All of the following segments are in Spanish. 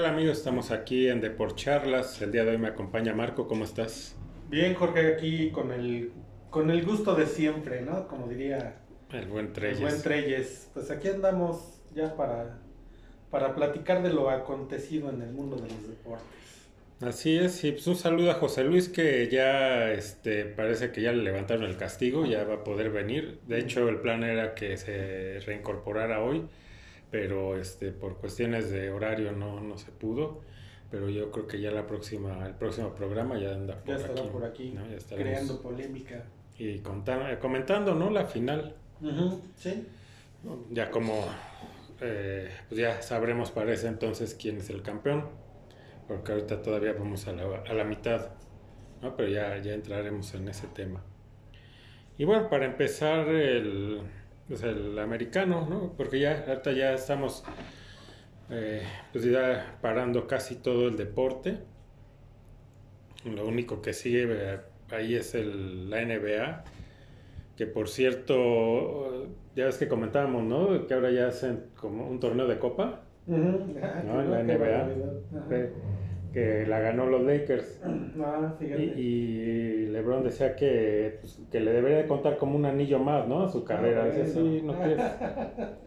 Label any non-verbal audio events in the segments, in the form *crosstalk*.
Hola amigos, estamos aquí en Deporcharlas. El día de hoy me acompaña Marco, ¿cómo estás? Bien, Jorge, aquí con el, con el gusto de siempre, ¿no? Como diría El buen el Treyes. buen Treyes. Pues aquí andamos ya para, para platicar de lo acontecido en el mundo de los deportes. Así es, y pues un saludo a José Luis que ya este, parece que ya le levantaron el castigo, ya va a poder venir. De hecho, el plan era que se reincorporara hoy, pero este, por cuestiones de horario no, no se pudo. Pero yo creo que ya la próxima, el próximo programa ya anda por Ya estará aquí. por aquí, ¿no? Ya creando polémica. Y contar- eh, comentando, ¿no? La final. Sí. Ya como eh, pues ya sabremos para ese entonces quién es el campeón, porque ahorita todavía vamos a la, a la mitad, ¿no? Pero ya, ya entraremos en ese tema. Y bueno, para empezar el, pues el americano, ¿no? Porque ya ahorita ya estamos eh, pues ya parando casi todo el deporte. Lo único que sigue eh, ahí es el, la NBA, que por cierto, ya ves que comentábamos, ¿no? Que ahora ya hacen como un torneo de copa. Ah, ¿no? En la NBA. Que, la ganó los Lakers. *clears throat* Ah, Y, y LeBron decía que, pues, que le debería de contar como un anillo más, ¿no? A su carrera. Ah, Dice, bueno. sí, ¿no quieres,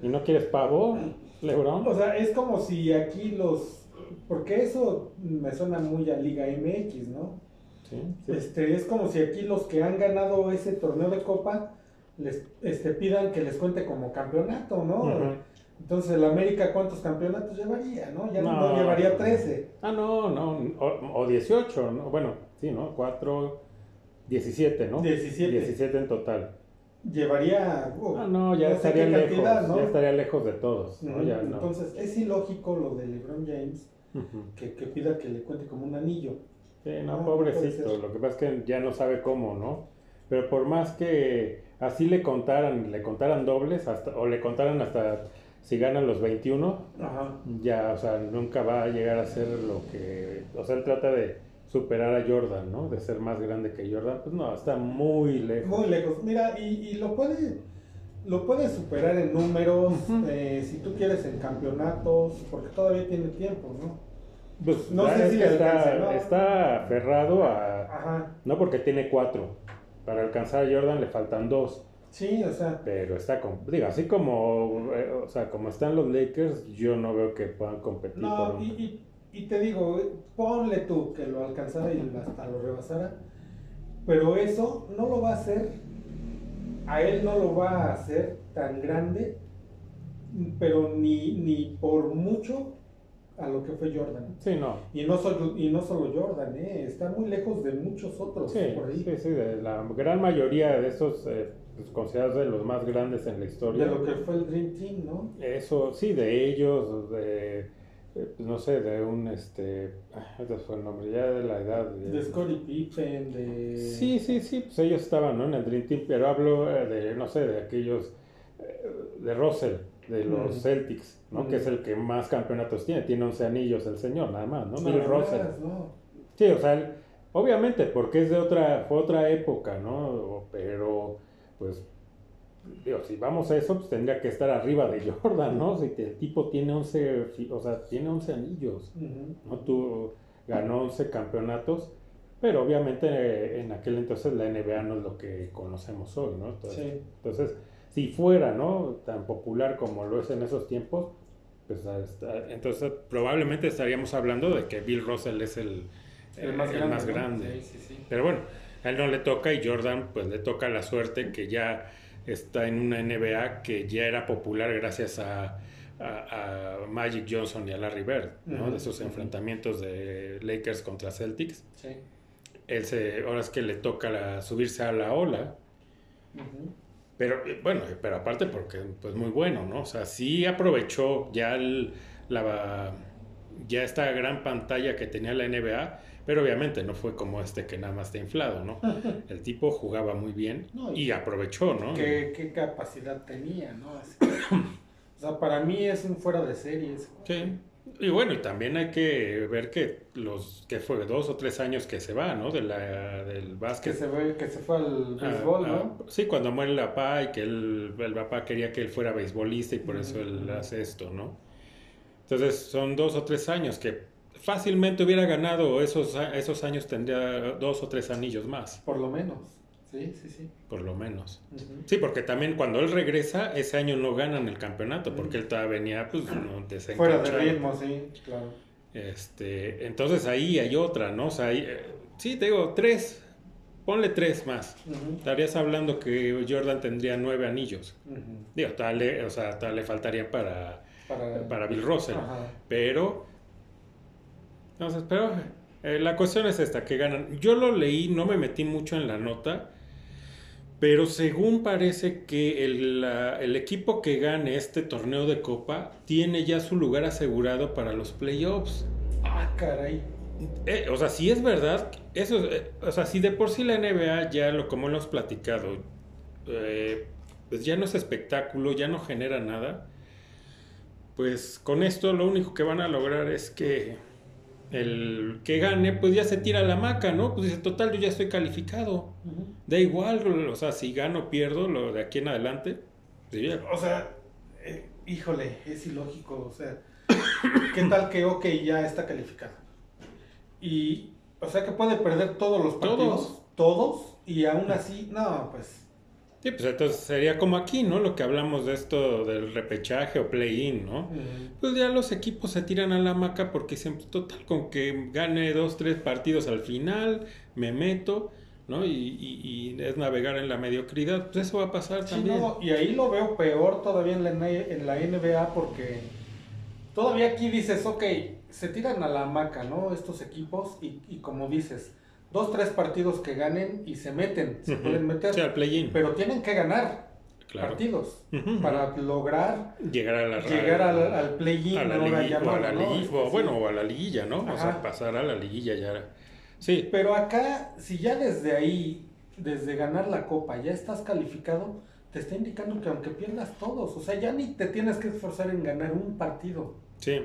¿y no quieres pavo, LeBron? O sea, es como si aquí los... Porque eso me suena muy a Liga MX, ¿no? Sí, sí. Este, es como si aquí los que han ganado ese torneo de copa les este, pidan que les cuente como campeonato, ¿no? Ujú. Entonces el América cuántos campeonatos llevaría, ¿no? Ya no, No. llevaría 13. Ah, no, no, o, o 18, ¿no? Bueno, sí, ¿no? 4, 17, ¿no? 17. 17 en total. Llevaría uh, Ah, no, ya estaría lejos, ¿no? ya estaría lejos de todos, ¿no? Ya. Entonces es ilógico lo de LeBron James que, que pida que le cuente como un anillo. Sí, no, pobrecito, lo que pasa es que ya no sabe cómo, ¿no? Pero por más que así le contaran, le contaran dobles, hasta, o le contaran hasta si ganan los 21, Ajá. ya, o sea, nunca va a llegar a ser lo que, o sea, él trata de superar a Jordan, ¿no? De ser más grande que Jordan, pues no, está muy lejos. Muy lejos. Mira, y, y lo puede lo puede superar en números, eh, si tú quieres en campeonatos, porque todavía tiene tiempo, ¿no? Pues, No sé si le está, alcance, ¿no? está aferrado a, Ajá. no porque tiene cuatro, para alcanzar a Jordan le faltan dos. Sí, o sea, Pero está con, digo, así como, eh, o sea, como están los Lakers, yo no veo que puedan competir por no, un- y, y, y te digo, eh, ponle tú que lo alcanzara y hasta lo rebasara, pero eso no lo va a hacer, a él no lo va a hacer tan grande, pero ni, ni por mucho a lo que fue Jordan. Sí, no. Y no, solo, y no solo Jordan, ¿eh? está muy lejos de muchos otros Sí, por ahí. sí, sí, de la gran mayoría de esos eh, pues, considerados de los más grandes en la historia. De lo que fue el Dream Team, ¿no? Eso, sí, de ellos, de, eh, pues, no sé, de un, este, ese fue el nombre, ya de la edad. de- De Scottie Pippen, de... Sí, sí, sí, pues ellos estaban, ¿no? En el Dream Team, pero hablo eh, de, no sé, de aquellos, eh, de Russell, de los Mm. Celtics, ¿no? Mm. Que es el que más campeonatos tiene, tiene 11 anillos el señor, nada más, ¿no? Nada Bill Russell. Sí, o sea, él- obviamente, porque es de otra, fue otra época, ¿no? Pero, pues, digo, si vamos a eso, pues tendría que estar arriba de Jordan, ¿no? Si te- el tipo tiene 11, fi- o sea, tiene 11 anillos. ¿no? Tú ganó 11 campeonatos, pero obviamente eh, en aquel entonces la NBA no es lo que conocemos hoy, ¿no? Entonces, Sí. entonces, si fuera, ¿no? Tan popular como lo es en esos tiempos, pues entonces probablemente estaríamos hablando de que Bill Russell es el, El más grande. ¿no? grande. Sí, sí, sí. Pero bueno, a él no le toca y Jordan pues le toca la suerte que ya está en una NBA que ya era popular gracias a, a- a Magic Johnson y a Larry Bird, ¿no? De esos enfrentamientos de Lakers contra Celtics. Sí. Él se, ahora es que le toca la- subirse a la ola pero eh, bueno, pero aparte porque pues muy bueno, ¿no? O sea, sí aprovechó ya el- la ya esta gran pantalla que tenía la NBA, pero obviamente no fue como este que nada más está inflado, ¿no? *laughs* El tipo jugaba muy bien No, y- y aprovechó, ¿no? ¿Qué, qué capacidad tenía, ¿no? Así- o sea, para mí es un fuera de series. Sí. Y bueno, y también hay que ver que los que fue dos o tres años que se va, ¿no? De la, del Que básquet. se, ve, que se fue al Ah, béisbol, ah, ¿no? sí, cuando muere el papá y que él, el papá quería que él fuera beisbolista y por eso él hace esto, ¿no? Entonces son dos o tres años que fácilmente hubiera ganado esos, esos años, tendría dos o tres anillos más, Por lo menos. Sí, sí, sí. por lo menos. Sí, porque también cuando él regresa, ese año no ganan el campeonato, porque él todavía venía pues, no, Fuera de ritmo, sí, claro. Este, entonces ahí hay otra, ¿no? O sea, ahí, eh, sí, te digo, tres, ponle tres más. Estarías hablando que Jordan tendría nueve anillos. Digo, tal le, o sea, tal le faltarían para, Para, para Bill Russell. Ajá. Pero, entonces, pero eh, la cuestión es esta, que ganan. Yo lo leí, no me metí mucho en la nota, pero según parece que el, la- el equipo que gane este torneo de copa tiene ya su lugar asegurado para los playoffs. Ah, caray. Eh, o sea, si es verdad, eso, eh, o sea, si de por sí la NBA ya lo como lo hemos platicado, eh, pues ya no es espectáculo, ya no genera nada, pues con esto lo único que van a lograr es que el que gane, pues ya se tira la maca, ¿no? Pues dice, total, yo ya estoy calificado, da igual, o sea, si gano o pierdo lo de aquí en adelante, pues ya- O sea, eh, híjole, es ilógico. O sea, *coughs* ¿qué tal que OK ya está calificado? Y, o sea, que puede perder todos los partidos. Todos. y aún así, no, pues. Sí, pues entonces sería como aquí, ¿no? Lo que hablamos de esto del repechaje o play-in, ¿no? Pues ya los equipos se tiran a la maca porque siempre, total, con que gane dos, tres partidos al final, me meto, ¿no? Y, y- y es navegar en la mediocridad. Pues eso va a pasar Sí, también. no, y ahí lo veo peor todavía en la, en la NBA porque todavía aquí dices, ok, se tiran a la hamaca, ¿no? Estos equipos y, y como dices, dos, tres partidos que ganen y se meten, se pueden meter, Sí, al play-in. pero tienen que ganar Claro. partidos para lograr Llegar a la llegar al, al play-in, a la liguilla, o a la ¿no? liguilla, o sí. bueno, o a la liguilla, ¿no? O sea, pasar a la liguilla ya. Sí, Pero acá, si ya desde ahí, desde ganar la copa, ya estás calificado, te está indicando que aunque pierdas todos, o sea, ya ni te tienes que esforzar en ganar un partido. sí.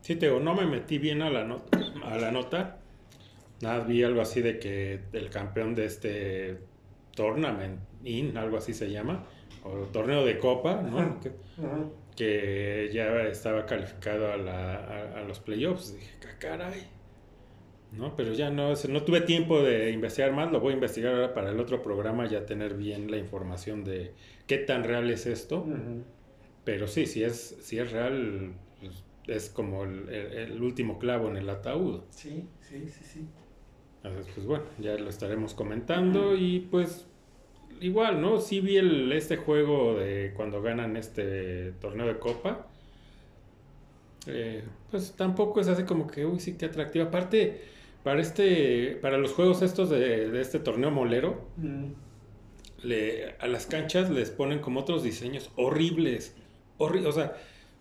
Sí, te digo, no me metí bien a la nota. A la nota. Nada, vi algo así de que el campeón de este tournament in, algo así se llama, o torneo de copa, ¿no? Ajá. Que, ya estaba calificado a, la- a- a los playoffs. Dije, "Ah, caray. No, pero ya no, no tuve tiempo de investigar más, lo voy a investigar ahora para el otro programa, ya tener bien la información de qué tan real es esto. Pero sí, si es, si es real, pues, es como el, el- el último clavo en el ataúd. Sí, sí, sí, sí. Entonces, pues bueno, ya lo estaremos comentando y pues igual, ¿no? Sí vi el, este juego de cuando ganan este torneo de copa. Eh, pues tampoco es así como que, uy, sí, qué atractivo. Aparte, para este, para los juegos estos de, de este torneo molero, Mm. le, a las canchas les ponen como otros diseños horribles. Horri o sea,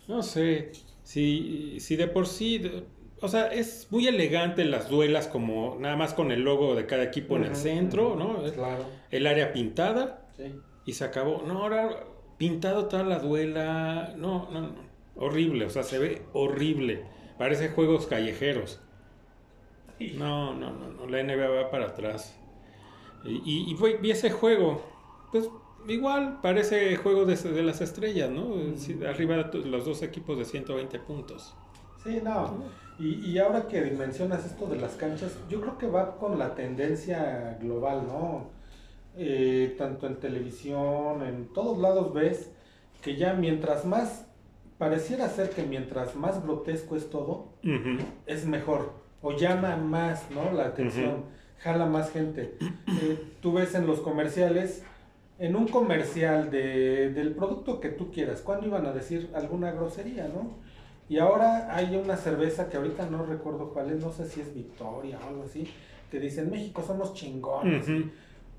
no sé, si, si de por sí, de- o sea, es muy elegante las duelas como nada más con el logo de cada equipo en el centro. ¿no? Claro. El área pintada Sí. y se acabó. No, ahora pintado toda la duela, no, no, no, horrible, o sea, se ve horrible. Parece juegos callejeros. No, no, no, no, la NBA va para atrás. Y, y, vi ese juego, pues igual parece juego de, de las estrellas, ¿no? Sí, arriba de to- los dos equipos de 120 puntos. Sí, no. Y, y ahora que mencionas esto de las canchas, yo creo que va con la tendencia global, ¿no? Eh, tanto en televisión, en todos lados ves que ya mientras más, pareciera ser que mientras más grotesco es todo, es mejor o llama más ¿no? la atención, jala más gente. Eh, tú ves en los comerciales, en un comercial de, del producto que tú quieras, ¿cuándo iban a decir alguna grosería, no? Y ahora hay una cerveza que ahorita no recuerdo cuál es, no sé si es Victoria o algo así, que dice en México somos chingones. Ujú.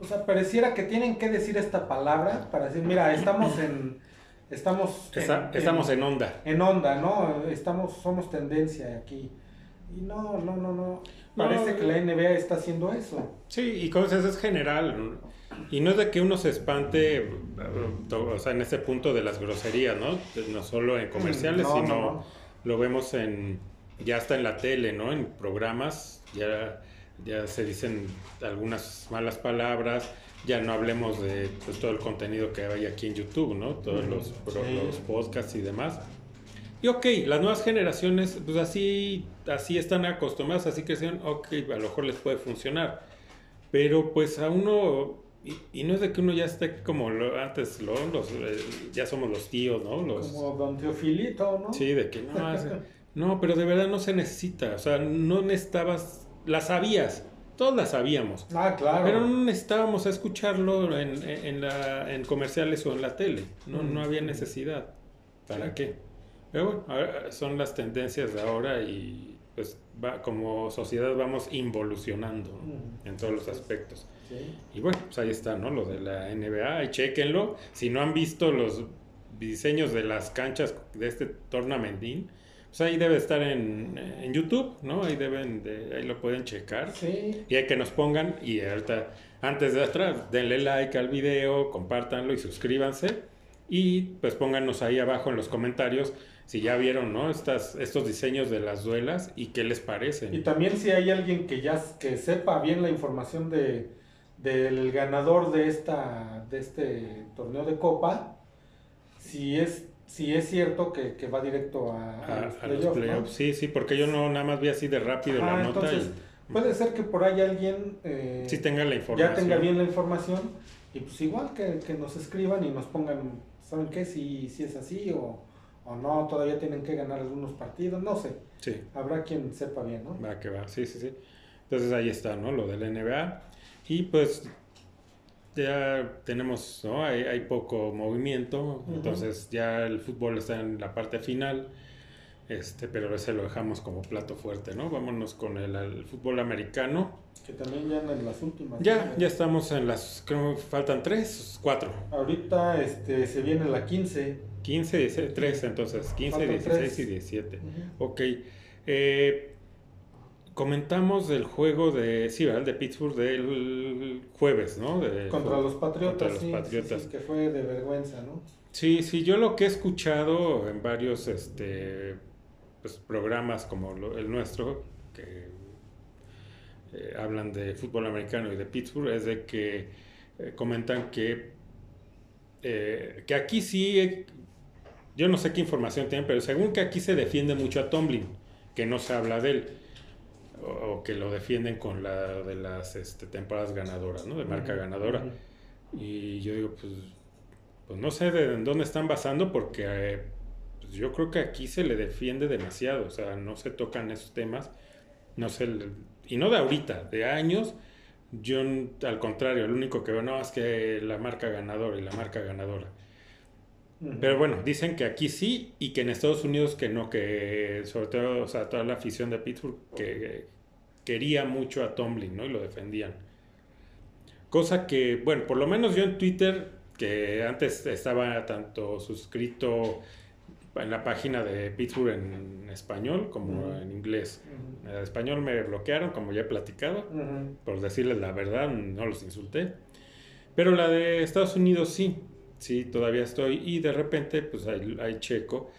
O sea, pareciera que tienen que decir esta palabra para decir, mira, estamos en... Estamos Esa- estamos en onda. en onda, ¿no? Estamos, somos tendencia aquí. Y no, no, no, no. Parece No. que la NBA está haciendo eso. Sí, y dices, es general. Y no es de que uno se espante, o sea, en ese punto de las groserías, ¿no? No solo en comerciales, No, no, sino no. Lo vemos en, ya está en la tele, ¿no? En programas, ya, ya se dicen algunas malas palabras, ya no hablemos de pues, todo el contenido que hay aquí en YouTube, ¿no? Todos los, pro- sí. los podcasts y demás. Y ok, las nuevas generaciones, pues así, así están acostumbradas, así crecieron, ok, a lo mejor les puede funcionar. Pero pues a uno, y, no es de que uno ya esté como antes, los, eh, ya somos los tíos, ¿no? Los, como Don Teofilito, ¿no? Sí, de que no, no, pero de verdad no se necesita, o sea, no necesitabas, la sabías, todos la sabíamos. Ah, claro. Pero no necesitábamos escucharlo en, en, la, en comerciales o en la tele, no, no había necesidad. ¿Para qué? Pero bueno, son las tendencias de ahora y pues va, como sociedad vamos involucionando en todos los aspectos. Y bueno, pues ahí está, ¿no? Lo de la NBA, y chequenlo. Si no han visto los diseños de las canchas de este tornamentín, pues ahí debe estar en, en YouTube, ¿no? Ahí deben de, ahí lo pueden checar. Y hay que nos pongan, y ahorita, antes de atrás, denle like al video, compártanlo y suscríbanse. Y pues pónganos ahí abajo en los comentarios si ya vieron, ¿no? Estas, estos diseños de las duelas y qué les parecen. Y también si hay alguien que ya que sepa bien la información de, del ganador de esta de este torneo de copa, si es si es cierto que, va directo a, los playoffs. Sí, sí, porque yo no nada más vi así de rápido la nota. Entonces, puede ser que por ahí alguien eh, tenga la información. ya tenga bien la información y pues igual que, que nos escriban y nos pongan, ¿saben qué? Si, si es así o o no, todavía tienen que ganar algunos partidos, no sé. Sí. Habrá quien sepa bien, ¿no? Va que va, sí, sí, sí. Entonces ahí está, ¿no? Lo del NBA. Y pues ya tenemos, ¿no? Hay, hay poco movimiento, entonces ya el fútbol está en la parte final, este, pero ese lo dejamos como plato fuerte, ¿no? Vámonos con el, fútbol americano. Que también ya en las últimas. Ya, ya estamos en las, creo que faltan tres, cuatro. Ahorita este, se viene la 15. 15, 16, 3 entonces, 15, 16 y 17. Ok. Eh, comentamos del juego de, sí, ¿verdad? de Pittsburgh del jueves, ¿no? contra los Patriotas. Contra los Patriotas. que fue de vergüenza, ¿no? Sí, sí, yo lo que he escuchado en varios este, pues, programas como el nuestro, que eh, hablan de fútbol americano y de Pittsburgh, es de que eh, comentan que, que aquí sí yo no sé qué información tienen, pero según que aquí se defiende mucho a Tomlin, que no se habla de él, o, que lo defienden con la de las este, temporadas ganadoras, ¿no? De marca ganadora. Y yo digo, pues, pues no sé de dónde están basando, porque eh, pues yo creo que aquí se le defiende demasiado, o sea, no se tocan esos temas, no sé, y no de ahorita, de años. Yo, al contrario, lo único que veo, no, es que la marca ganadora y la marca ganadora. Pero bueno, dicen que aquí sí y que en Estados Unidos que no, que sobre todo, o sea, toda la afición de Pittsburgh que quería mucho a Tomlin, ¿no? Y lo defendían. Cosa que, bueno, por lo menos yo en Twitter, que antes estaba tanto suscrito en la página de Pittsburgh en español como en inglés. En español me bloquearon, como ya he platicado, por decirles la verdad, no los insulté. Pero la de Estados Unidos sí sí, todavía estoy, y de repente, pues hay, checo.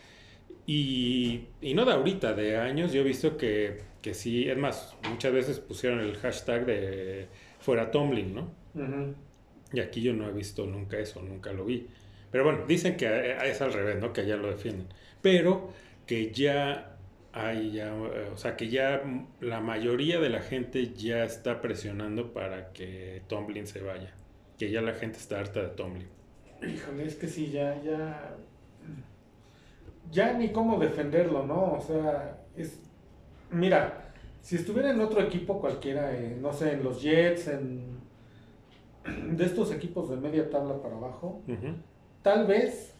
Y, y, no de ahorita, de años, yo he visto que, que sí, es más, muchas veces pusieron el hashtag de fuera Tomlin, ¿no? Y aquí yo no he visto nunca eso, nunca lo vi. Pero bueno, dicen que es al revés, ¿no? Que allá lo defienden. Pero que ya hay, ya, o sea, que ya la mayoría de la gente ya está presionando para que Tomlin se vaya. Que ya la gente está harta de Tomlin. Híjole, es que sí, ya, ya. Ya ni cómo defenderlo, ¿no? O sea, es. Mira, si estuviera en otro equipo cualquiera, eh, no sé, en los Jets, en. de estos equipos de media tabla para abajo, tal vez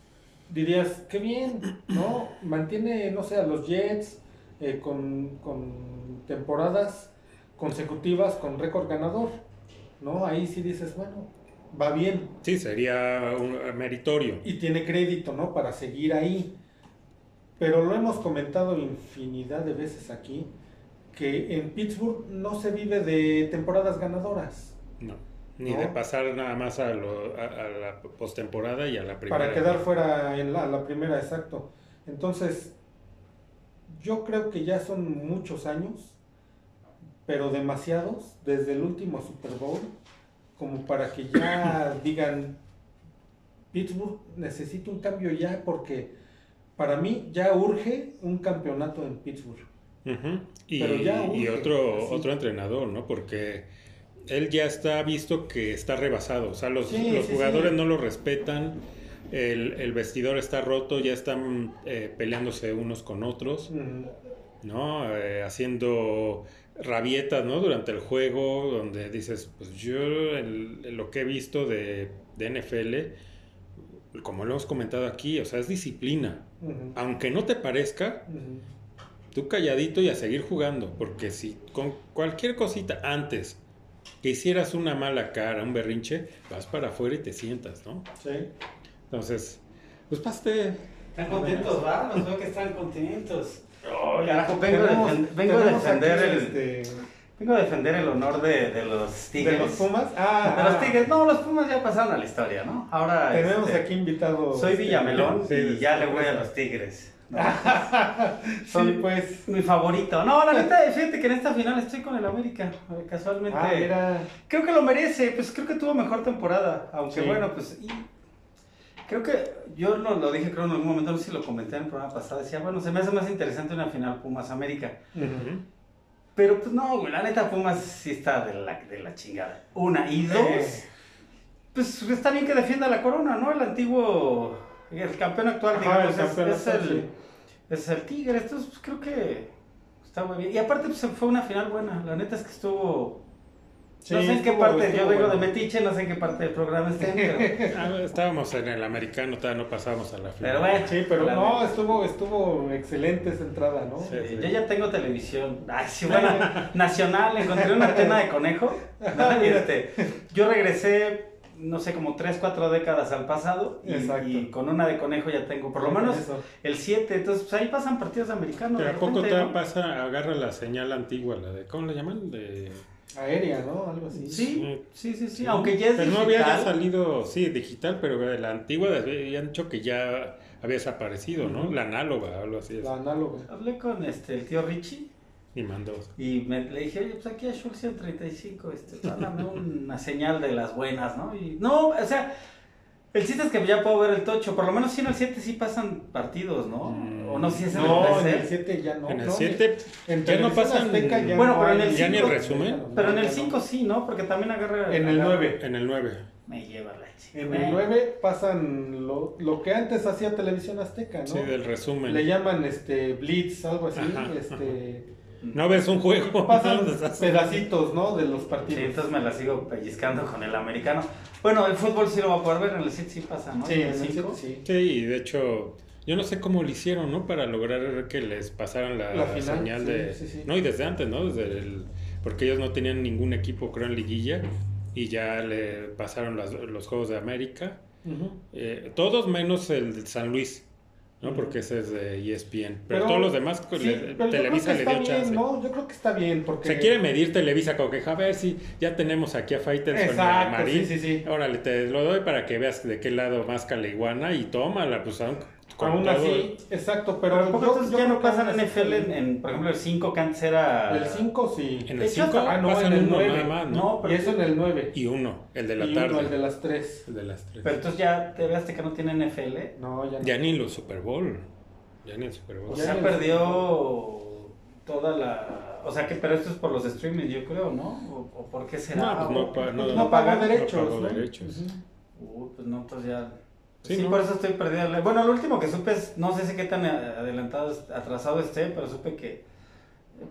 dirías, qué bien, ¿no? Mantiene, no sé, a los Jets eh, con, con temporadas consecutivas con récord ganador, ¿no? Ahí sí dices, bueno, va bien. Sí, sería un meritorio. Y tiene crédito, ¿no? Para seguir ahí. Pero lo hemos comentado infinidad de veces aquí, que en Pittsburgh no se vive de temporadas ganadoras. No, ni de pasar nada más a, la postemporada y a la primera. Para quedar fuera en la, la primera, exacto. Entonces, yo creo que ya son muchos años, pero demasiados, desde el último Super Bowl, como para que ya *coughs* digan, Pittsburgh necesita un cambio ya porque para mí ya urge un campeonato en Pittsburgh. Ujú. Y, Pero ya y otro, así. otro entrenador, ¿no? Porque él ya está visto que está rebasado. O sea, los, Sí, los sí, jugadores sí. no lo respetan. El, el vestidor está roto, ya están eh, peleándose unos con otros. ¿no? Eh, haciendo rabietas, ¿no? Durante el juego, donde dices, pues yo el- lo que he visto de, de NFL, como lo hemos comentado aquí, o sea, es disciplina. Aunque no te parezca. Tú calladito y a seguir jugando, porque si con cualquier cosita antes que hicieras una mala cara, un berrinche, vas para afuera y te sientas, ¿no? Sí. Entonces, pues paste. Están contentos, ¿va? Los veo que están contentos. Carajo, vengo, a tenemos- defen- vengo a tenemos defender el, este, vengo a defender el honor de, de los de Tigres. los Pumas. Ah, De los ah, Tigres. No, los Pumas ya pasaron a la historia, ¿no? Ahora Tenemos este, aquí invitado. soy este, Villamelón *laughs* sí, y ya le voy a los Tigres. ¿no? *laughs* Sí, pues. Mi favorito. No, la neta, fíjate que en esta final estoy con el América. Casualmente. Ah, mira. Creo que lo merece, pues creo que tuvo mejor temporada, aunque Sí. bueno, pues y creo que yo lo, lo dije creo en algún momento, no sé si lo comenté en el programa pasado, decía, bueno, se me hace más interesante una final Pumas América, pero pues no, güey, la neta Pumas sí está de la, de la chingada. Una, y dos, Eh. pues está bien que defienda la corona, ¿no? El antiguo, el campeón actual, Ajá, digamos, el es- campeón es, actual, el, sí. es el Tigre, entonces pues, creo que está muy bien. Y aparte pues fue una final buena, la neta es que estuvo... Sí, no sé en qué estuvo- parte, yo vengo bueno. de Metiche, no sé en qué parte del programa estén, pero, *laughs* Ah, estábamos en el americano, todavía no pasamos a la final. pero bueno. Sí, pero la no, estuvo, estuvo excelente esa entrada, ¿no? Sí. Sí, Yo ya tengo televisión. Ay, sí, bueno, *laughs* nacional, encontré una antena de conejo. *laughs* ¿no? Y, este, yo regresé, no sé, como 3, 4 décadas al pasado. Y, Exacto. y con una de conejo ya tengo por lo menos Eso. el 7. Entonces, pues ahí pasan partidos americanos. Pero de a poco repente, te ¿no? pasa, agarra la señal antigua, la de, ¿cómo le llaman? De... Aérea, ¿no? Algo así. Sí, sí, sí, sí. Aunque ya es Pero no digital. había ya salido, sí, digital, pero de la antigua habían dicho que ya había desaparecido, ¿no? La análoga, algo así. La análoga. Hablé con este, el tío Richie. Y mandó. Y me, le dije, oye, pues aquí a Schultz 135, este, mándame una señal de las buenas, ¿no? Y no, o sea, el chiste es que ya puedo ver el tocho, por lo menos si en el 7 sí pasan partidos, ¿no? Mm, O no sé si es en No, el en el tercer. 7 ya no. en el no, 7 en ya no pasan. Azteca ya Bueno, no pero en el Ya ni el resumen. Pero en el Ya no. 5 sí, ¿no? Porque también agarra... En el agarra- 9. En el 9. Me lleva la chica. En el 9 pasan lo, lo que antes hacía Televisión Azteca, ¿no? Sí, del resumen. Le llaman este Blitz, algo así, Ajá, este No ves un juego. pasan pedacitos, ¿no? De los Sí, partidos. entonces me la sigo pellizcando con el americano. Bueno, el fútbol sí lo va a poder ver, en el 7 sí pasa, ¿no? Sí, Y en el el cinco. 7 sí. Sí, y de hecho, yo no sé cómo lo hicieron, ¿no? Para lograr que les pasaran la, La final, señal sí, de... sí, sí. No, y desde antes, ¿no? Desde el... Porque ellos no tenían ningún equipo, creo, en liguilla. Y ya le pasaron las- los Juegos de América. Eh, todos menos el de San Luis, ¿no? Porque ese es de ESPN. Pero, Pero- todos los demás, Sí, le- pero Televisa le que dio bien, chance. ¿no? Yo creo que está bien porque Se quiere medir Televisa como que, a ver si ya tenemos aquí a Faitelson y a Marín. sí, sí, sí. Órale, te lo doy para que veas de qué lado más caliguana y tómala, pues con Aún todo. así, exacto, pero Pero ¿a poco yo- entonces yo ya no aún en NFL en, en, por ejemplo, el 5 que antes era... El 5 sí. En el hecho, 5 ah, no, en el uno nueve. nada más, ¿no? No, pero- Y eso en el 9. Y uno, el de la y tarde. uno, el de las 3. El de las tres. Pero entonces ya te veas que no tiene NFL. No, ya no. Ya ni los Super Bowl. Ya ni el Super Bowl. O Ya sea, el- perdió toda la... O sea, que pero esto es por los streamings, yo creo, ¿no? ¿O, o por qué será? No, pues no, ¿O- pa- no, No pagó pagan? derechos, pagó ¿no? derechos. Ujú. Uy, pues no, entonces ya... Sí, Sí, ¿no? por eso estoy perdido. Bueno, lo último que supe es, no sé si qué tan adelantado, atrasado esté, pero supe que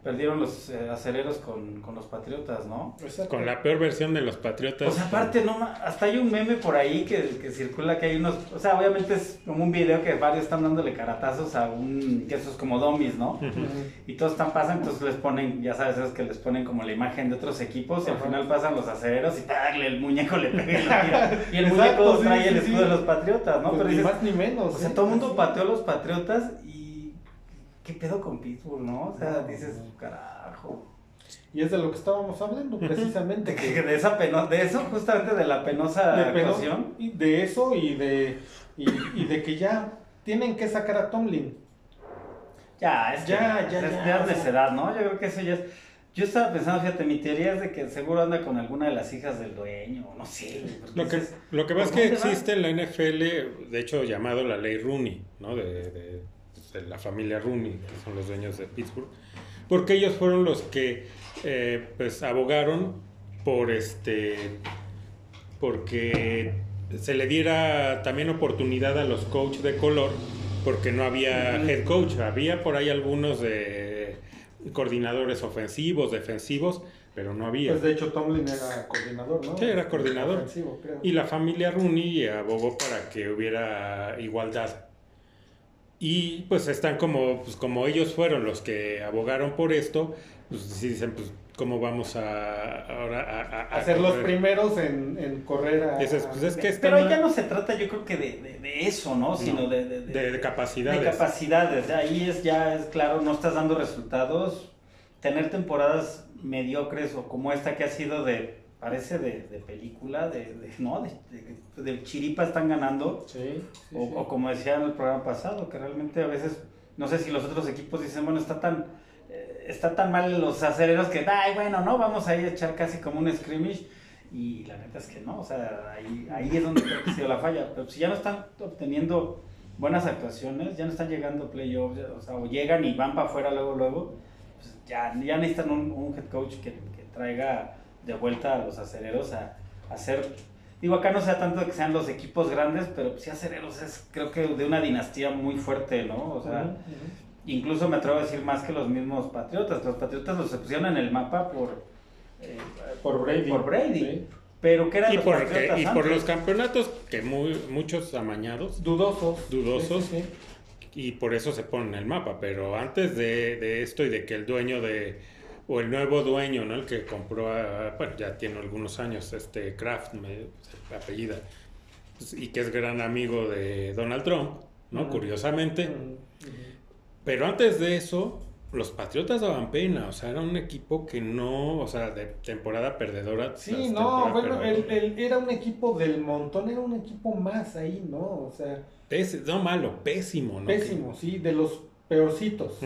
perdieron los eh, acereros con, con los patriotas, ¿no? Exacto. Con la peor versión de los Patriotas. Pues aparte, no, hasta hay un meme por ahí que, que circula que hay unos, o sea, obviamente es como un video que varios están dándole caratazos a un, que eso es como dummies, ¿no? Y todos están pasando, entonces les ponen, ya sabes, esos que les ponen como la imagen de otros equipos y al final pasan los acereros y ¡tagle! el muñeco le pega y lo tira. *laughs* Y el Exacto, muñeco sí, trae sí, el sí. escudo de los patriotas, ¿no? Pues Pero ni dices, más ni menos. o sea, todo el mundo pateó a los patriotas y ¿qué pedo con Pittsburgh, no? O sea, No, dices, no. carajo. Y es de lo que estábamos hablando, precisamente. De, que- de esa peno, de eso, justamente de la penosa de, peno- actuación. y de eso y de, y, y de que ya tienen que sacar a Tomlin. Ya, es que Ya, ya, es ya, ya necedad, ¿no? Yo creo que eso ya es. Yo estaba pensando, fíjate, mi teoría es de que seguro anda con alguna de las hijas del dueño, no sé. Lo que, dices, lo que pasa es ¿por que va? existe en la NFL, de hecho llamado la ley Rooney, ¿no? De, de- este, la familia Rooney, que son los dueños de Pittsburgh, porque ellos fueron los que eh, pues abogaron por este porque se le diera también oportunidad a los coaches de color porque no había head coach, había por ahí algunos de coordinadores ofensivos, defensivos, pero no había. Pues de hecho Tomlin era coordinador, ¿no? Sí, era coordinador. Ofensivo, creo. Y la familia Rooney abogó para que hubiera igualdad. Y pues están como, pues como ellos fueron los que abogaron por esto, pues sí dicen, pues cómo vamos a ahora a, a- a a ser los primeros en, en correr a... Es- pues es que Pero están ya no se trata, yo creo que de, de- de eso, ¿no? Sino de, de, de, de capacidades. de capacidades. Ahí es ya, es claro, no estás dando resultados. Tener temporadas mediocres o como esta que ha sido de, parece de, de película, de, de- no, de, de- de chiripa están ganando. Sí, sí, O, sí. o como decía en el programa pasado, que realmente a veces, no sé si los otros equipos dicen, bueno, está tan, eh, está tan mal los aceleros que, ay, bueno, no, vamos a ir a echar casi como un scrimmage. Y la neta es que no, o sea, ahí, ahí es donde creo que ha sido la falla. Pero si ya no están obteniendo buenas actuaciones, ya no están llegando playoffs, o sea, o llegan y van para afuera luego, luego, pues ya, ya necesitan un, un head coach que, que traiga de vuelta a los aceleros a, a hacer Digo, acá no sea tanto de que sean los equipos grandes, pero sí aceleros es creo que de una dinastía muy fuerte, ¿no? O sea, incluso me atrevo a decir más que los mismos Patriotas. Los Patriotas los pusieron en el mapa por... eh, Por Brady. Por Brady. Sí. Pero que eran Y, los por, Patriotas y por los campeonatos que muy, muchos amañados Dudosos. Dudosos. Sí, sí, sí. y por eso se pone en el mapa. Pero antes de, de esto y de que el dueño de, o el nuevo dueño, ¿no? El que compró, a- bueno, ya tiene algunos años, este Kraft, me apellida, pues, y que es gran amigo de Donald Trump, ¿no? Curiosamente. Pero antes de eso, los Patriotas daban pena, o sea, era un equipo que no, o sea, de temporada perdedora. Sí, no, bueno, el- perdedora. el- era un equipo del montón, era un equipo más ahí, ¿no? O sea, Pés- no malo, pésimo, ¿no? pésimo, sí, de los peorcitos.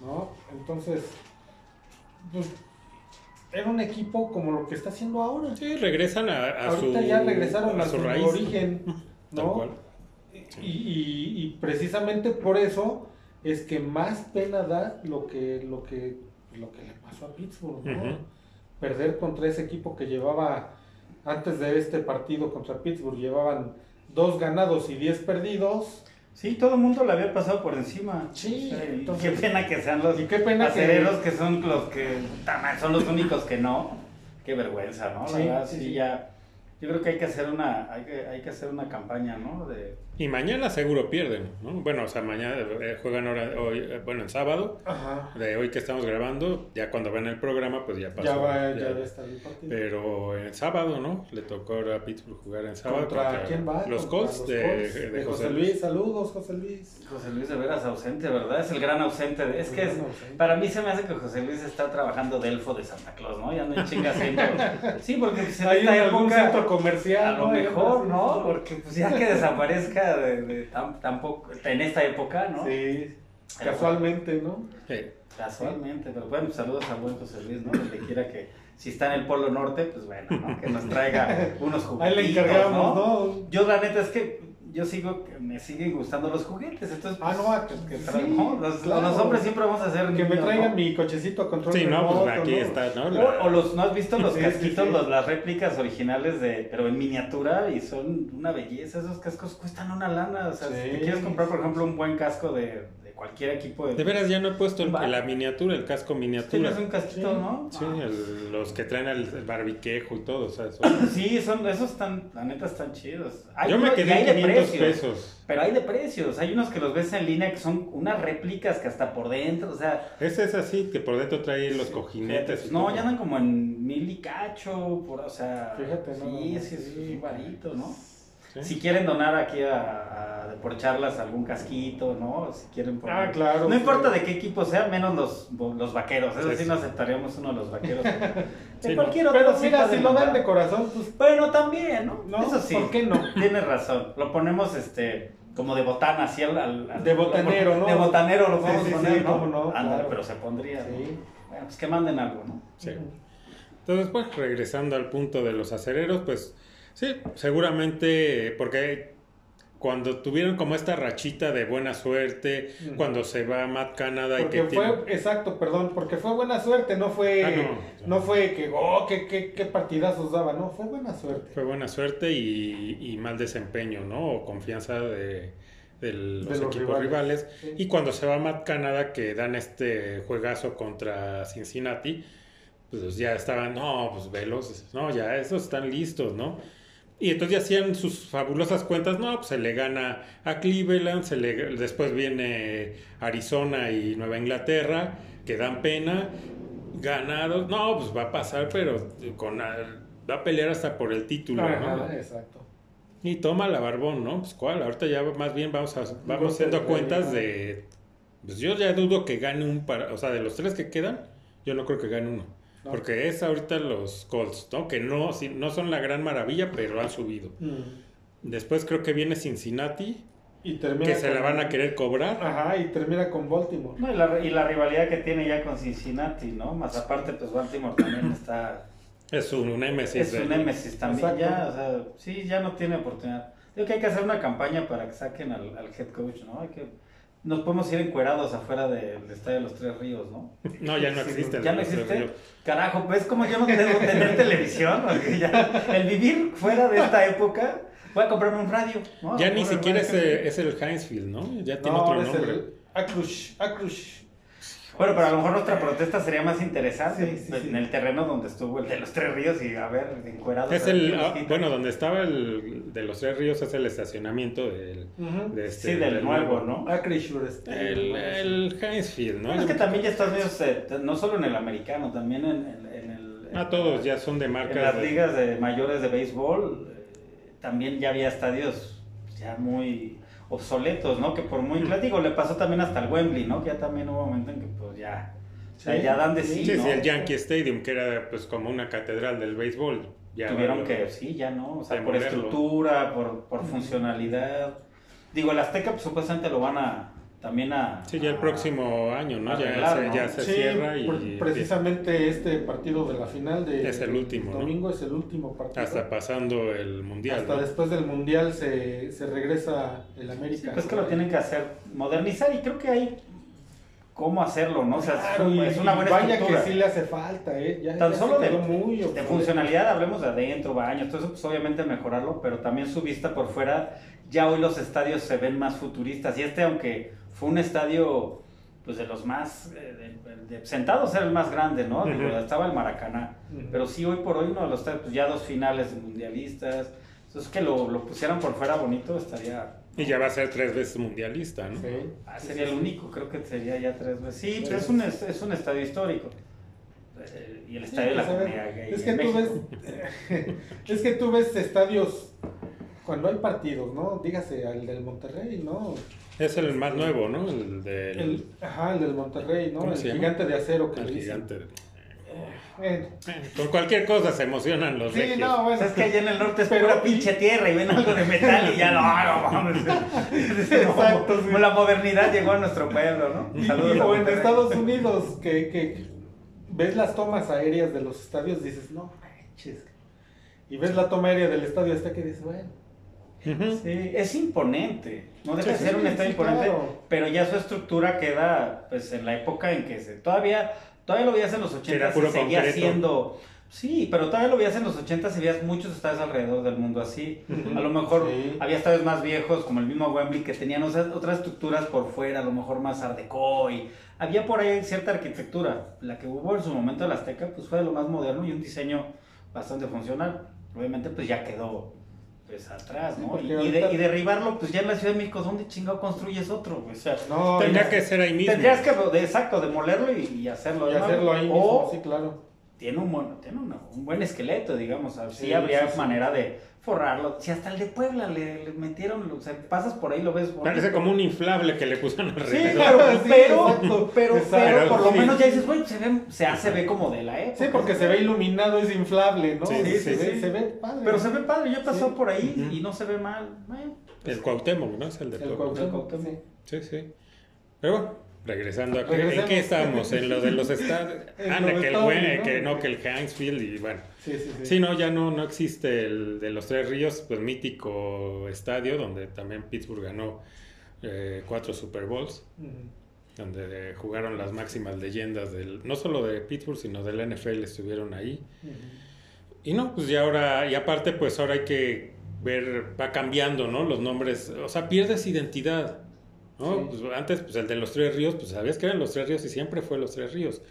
¿no? Entonces, pues, era un equipo como lo que está haciendo ahora. Sí, regresan a, a Ahorita su, ya regresaron a, su, raíz. origen, *laughs* Tal ¿no? Y, y- y precisamente por eso es que más pena da lo que, lo que, lo que le pasó a Pittsburgh. Perder contra ese equipo que llevaba, antes de este partido contra Pittsburgh, llevaban dos ganados y diez perdidos. Sí, todo el mundo le había pasado por encima. Sí, O sea, y entonces- qué pena que sean los Y qué pena que- son los que son los únicos que no. Qué vergüenza, ¿no? La Sí, verdad, sí, sí. ya. Yo creo que hay que hacer una, hay que, hay que hacer una campaña, ¿no? De, Y mañana seguro pierden, ¿no? Bueno, o sea, mañana eh, juegan ahora, hoy, eh, bueno, en sábado, Ajá. de hoy que estamos grabando, ya cuando ven el programa, pues ya pasó. Ya va, ya- estar el partido. Pero en sábado, ¿no? Le tocó ahora a Pittsburgh jugar en sábado. ¿Contra quién va? Los Colts de, José Luis. Luis. Saludos, José Luis. José Luis de veras ausente, ¿verdad? Es el gran ausente. de- es El que es, ausente. para mí se me hace que José Luis está trabajando de elfo de Santa Claus, ¿no? Ya no hay chingas. Sí, porque pues, en en esta algún época. centro comercial. A lo ¿no? mejor, ¿no? Porque pues ya que desaparezca de, de tan, tampoco, en esta época, ¿no? Sí, casualmente, ¿no? Sí. Casualmente, pero bueno, saludos a buen José Luis, ¿no? Donde quiera que, si está en el Polo Norte, pues bueno, ¿no? Que nos traiga *laughs* unos Ahí juguetitos, le encargamos, ¿no? ¿no? Yo la neta es que yo sigo, me siguen gustando los juguetes, entonces... Ah, no, a- que sí, tra- ¿no? Los, claro. los hombres siempre vamos a hacer... Que me traigan ¿no? mi cochecito a control Sí, no, pues aquí ¿no? está, ¿no? La- O, o los, ¿no has visto los Sí, sí, casquitos, sí. los- las réplicas originales de, pero en miniatura y son una belleza, esos cascos cuestan una lana, o sea, si te Sí. quieres comprar, por ejemplo, un buen casco de cualquier equipo de... De veras, ya no he puesto el- la miniatura, el casco miniatura. Tienes un casquito, Sí. ¿no? Sí, Ah. el- los que traen el, el barbiquejo y todo, o sea, eso. *laughs* Sí, son, esos están, la neta están chidos. Hay Yo me unos- quedé hay en de 500 precios, pesos. Pero hay de precios, hay unos que los ves en línea que son unas réplicas que hasta por dentro, o sea... Ese es así, que por dentro trae los cojinetes. y No, todo. ya andan como en mil y cacho, por, o sea... Fíjate, no, Sí, no, sí, es sí. Sí. Si quieren donar aquí a, a por charlas algún casquito, ¿no? Si quieren poner- Ah, claro. No sí. importa de qué equipo sea, menos los, los vaqueros. Eso Sí, sí, sí. no aceptaríamos uno de los vaqueros. *laughs* De Sí, cualquier otro. Pero sí mira, si lo dan de corazón, pues Bueno, también, ¿no? No, Eso sí. ¿por qué no? *laughs* Tienes razón. Lo ponemos este como de botana, así al, al- al- De botanero, ¿no? De botanero lo podemos sí, sí, poner, ¿no? cómo no, claro. pero se pondría. ¿no? sí. Bueno, pues que manden algo, ¿no? Sí. Entonces, pues, regresando al punto de los acereros, pues, sí, seguramente, porque cuando tuvieron como esta rachita de buena suerte, Ujú. cuando se va Matt Canada y que fue, tiene- exacto, perdón, porque fue buena suerte, no fue, Ah, no. no. fue que, oh, qué, qué, qué partidazos daba, no, fue buena suerte. fue buena suerte y, y mal desempeño, ¿no? O confianza de, de los De los equipos rivales. rivales. Sí. Y cuando se va Matt Canada, que dan este juegazo contra Cincinnati, pues ya estaban, no, pues velos, no, ya esos están listos, ¿no? Y entonces ya hacían sus fabulosas cuentas, no, pues se le gana a Cleveland, se le, después viene Arizona y Nueva Inglaterra, que dan pena, ganados, no, pues va a pasar, pero con va a pelear hasta por el título, Ajá, ¿no? exacto. Y toma la barbón, ¿no? Pues cuál, ahorita ya más bien vamos a, vamos haciendo cuentas de pues yo ya dudo que gane un par, o sea, de los tres que quedan, yo no creo que gane uno. No. Porque es ahorita los Colts, ¿no? Que no, sí, no son la gran maravilla, pero han subido. Mm. Después creo que viene Cincinnati, Y termina que se la van a querer cobrar. Ajá, y termina con Baltimore. No, y, la, y la rivalidad que tiene ya con Cincinnati, ¿no? Más aparte, pues Baltimore también *clears throat* está... Es un némesis. Es un némesis también, Exacto. ya, o sea, sí, ya no tiene oportunidad. Digo que hay que hacer una campaña para que saquen al, al head coach, ¿no? Hay que... Nos podemos ir encuerados afuera del estadio de los Tres Ríos, ¿no? No, ya no Sí, existe. el ¿Ya no existe? Carajo, pues como yo no debo tener televisión, *laughs* ya, el vivir fuera de esta época, voy a comprarme un radio. ¿no? Ya ni siquiera es, eh, es el Hinesfield, ¿no? Ya tiene No, otro nombre. el Acrush, Acrush. Bueno, pero a lo mejor nuestra protesta sería más interesante Sí, sí, sí. en el terreno donde estuvo el de los Tres Ríos y a ver, encuerados. Es a ver el, ah, bueno, donde estaba el de los tres ríos es el estacionamiento del, de este, Sí, del nuevo, ¿no? Acrush, este. El, el Hinesfield, ¿no? Bueno, es que también ya Unidos, eh, no solo en el americano, también en, en- en el... Ah, todos ya son de En marcas. las de- ligas de mayores de béisbol eh, también ya había estadios ya muy obsoletos, ¿no? Que por muy, les digo, le pasó también hasta el Wembley, ¿no? Que ya también hubo un momento en que pues ya, o sea, ya dan de sí, Sí, ¿no? sí, el Yankee Stadium, que era pues como una catedral del béisbol. Ya Tuvieron que, sí, ya no, o sea, por estructura, por, por funcionalidad. Digo, el Azteca pues, supuestamente lo van a, también a... Sí, ya el a- próximo año, ¿no? Ya, arreglar, ¿no? ya se Sí, cierra y pre- precisamente este partido de la final de Es el último, domingo es el último partido. hasta pasando el mundial. Hasta ¿no? después del mundial se, se regresa el Sí, América. pues que lo tienen que hacer, modernizar y creo que hay cómo hacerlo, ¿no? O sea, Claro, es, y- es una buena vaya estructura. que sí le hace falta, ¿eh? Ya, Tan ya solo de, muy de funcionalidad, hablemos de adentro, baños, todo eso, pues obviamente mejorarlo, pero también su vista por fuera, ya hoy los estadios se ven más futuristas. Y este, aunque fue un estadio, pues de los más, eh, de- de- sentados era el más grande, ¿no? Digo, Ujú. estaba el Maracaná. Ujú. Pero sí, hoy por hoy uno de los estadios, pues ya dos finales mundialistas. Entonces, que lo, lo pusieran por fuera bonito estaría... Y ya va a ser tres veces mundialista, ¿no? Sí. Ah, sería el único, creo que sería ya tres veces. Sí, pero es un, es, es un estadio histórico. Eh, y el Sí, estadio de la pues, comunidad gay es en que tú México. ves *laughs* es que tú ves estadios cuando hay partidos, ¿no? Dígase el del Monterrey, ¿no? Es el más nuevo, ¿no? El del El, ajá, el del Monterrey, ¿no? ¿Cómo El gigante de acero que el le dicen. gigante. Bueno, Eh, Con cualquier cosa se emocionan los sí, regios. no, bueno. es que allá en el norte es Pero- pura pinche tierra y ven algo de metal y ya no, no mames. Exacto, sí. Como La modernidad llegó a nuestro pueblo, ¿no? Y, Saludos y- o en. Estados Unidos, que, que ves las tomas aéreas de los estadios, dices, no manches. Y ves la toma aérea del estadio hasta que dices, bueno. Sí, es imponente. No deja de Sí, ser un estadio sí, imponente, claro. pero ya su estructura queda pues en la época en que se todavía todavía lo veías en los 80 Era puro y seguía siendo Sí, pero todavía lo veías en los 80 y veías muchos estadios alrededor del mundo así. Ujú. A lo mejor Sí. había estadios más viejos, como el mismo Wembley, que tenían otras, otras estructuras por fuera, a lo mejor más art deco y había por ahí cierta arquitectura. La que hubo en su momento de la Azteca, pues fue de lo más moderno y un diseño bastante funcional. Obviamente, pues ya quedó pues atrás, ¿no? y, ahorita- de- y derribarlo, pues ya en la Ciudad de México, ¿dónde chingado construyes otro? güey? O sea, No, Tendría ya- que ser ahí mismo. tendrías que, de, exacto, demolerlo y, y hacerlo. y hacerlo ahí mismo, O sí, claro. tiene un buen, tiene una- un buen esqueleto, digamos. Así Sí, habría sí, sí. manera de forrarlo. Si hasta el de Puebla le, le metieron, o sea, pasas por ahí lo ves. bonito. Parece como un inflable que le pusieron Sí, alrededor. claro, *laughs* Sí, pero, exacto, pero, exacto. pero por lo Sí. menos ya dices, güey, se ve, se hace ve como de la época. Sí, porque se ve iluminado, es inflable, ¿no? Sí, se, sí, ve, sí. se ve padre. Pero se ve padre, yo Sí. por ahí y no se ve mal. Bueno, pues, El Cuauhtémoc, ¿no? Es el de El Puebla. Cuauhtémoc. sí. Sí, sí. Pero bueno, regresando a que, ¿en qué estamos? En lo de los *laughs* estadios. En Ah, lo que el, que no, que el Heinz Field y bueno. Sí, sí, sí. Sí, no, ya no, no existe el de los Tres Ríos, pues mítico estadio donde también Pittsburgh ganó eh, cuatro Super Bowls, donde jugaron las máximas leyendas del, no solo de Pittsburgh, sino del NFL estuvieron ahí. Y no, pues ya ahora, y aparte, pues ahora hay que ver, va cambiando, ¿no? Los nombres, o sea, pierdes identidad, ¿no? Sí. Pues antes, pues el de los Tres Ríos, pues sabías que eran los Tres Ríos y siempre fue los Tres Ríos.